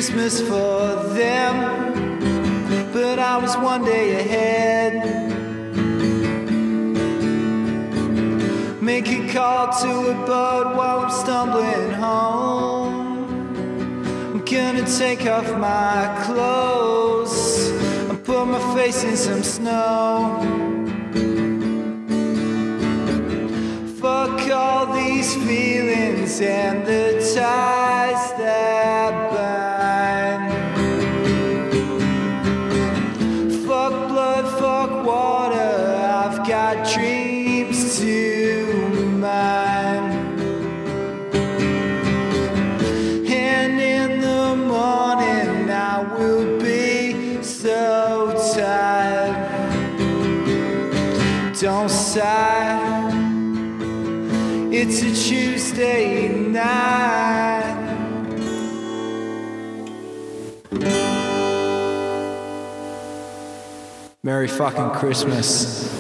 Christmas for them, but I was one day ahead. Make a call to a boat while I'm stumbling home. I'm gonna take off my clothes and put my face in some snow. Fuck all these feelings and the ties Don't. It's a Tuesday night. Merry fucking Christmas.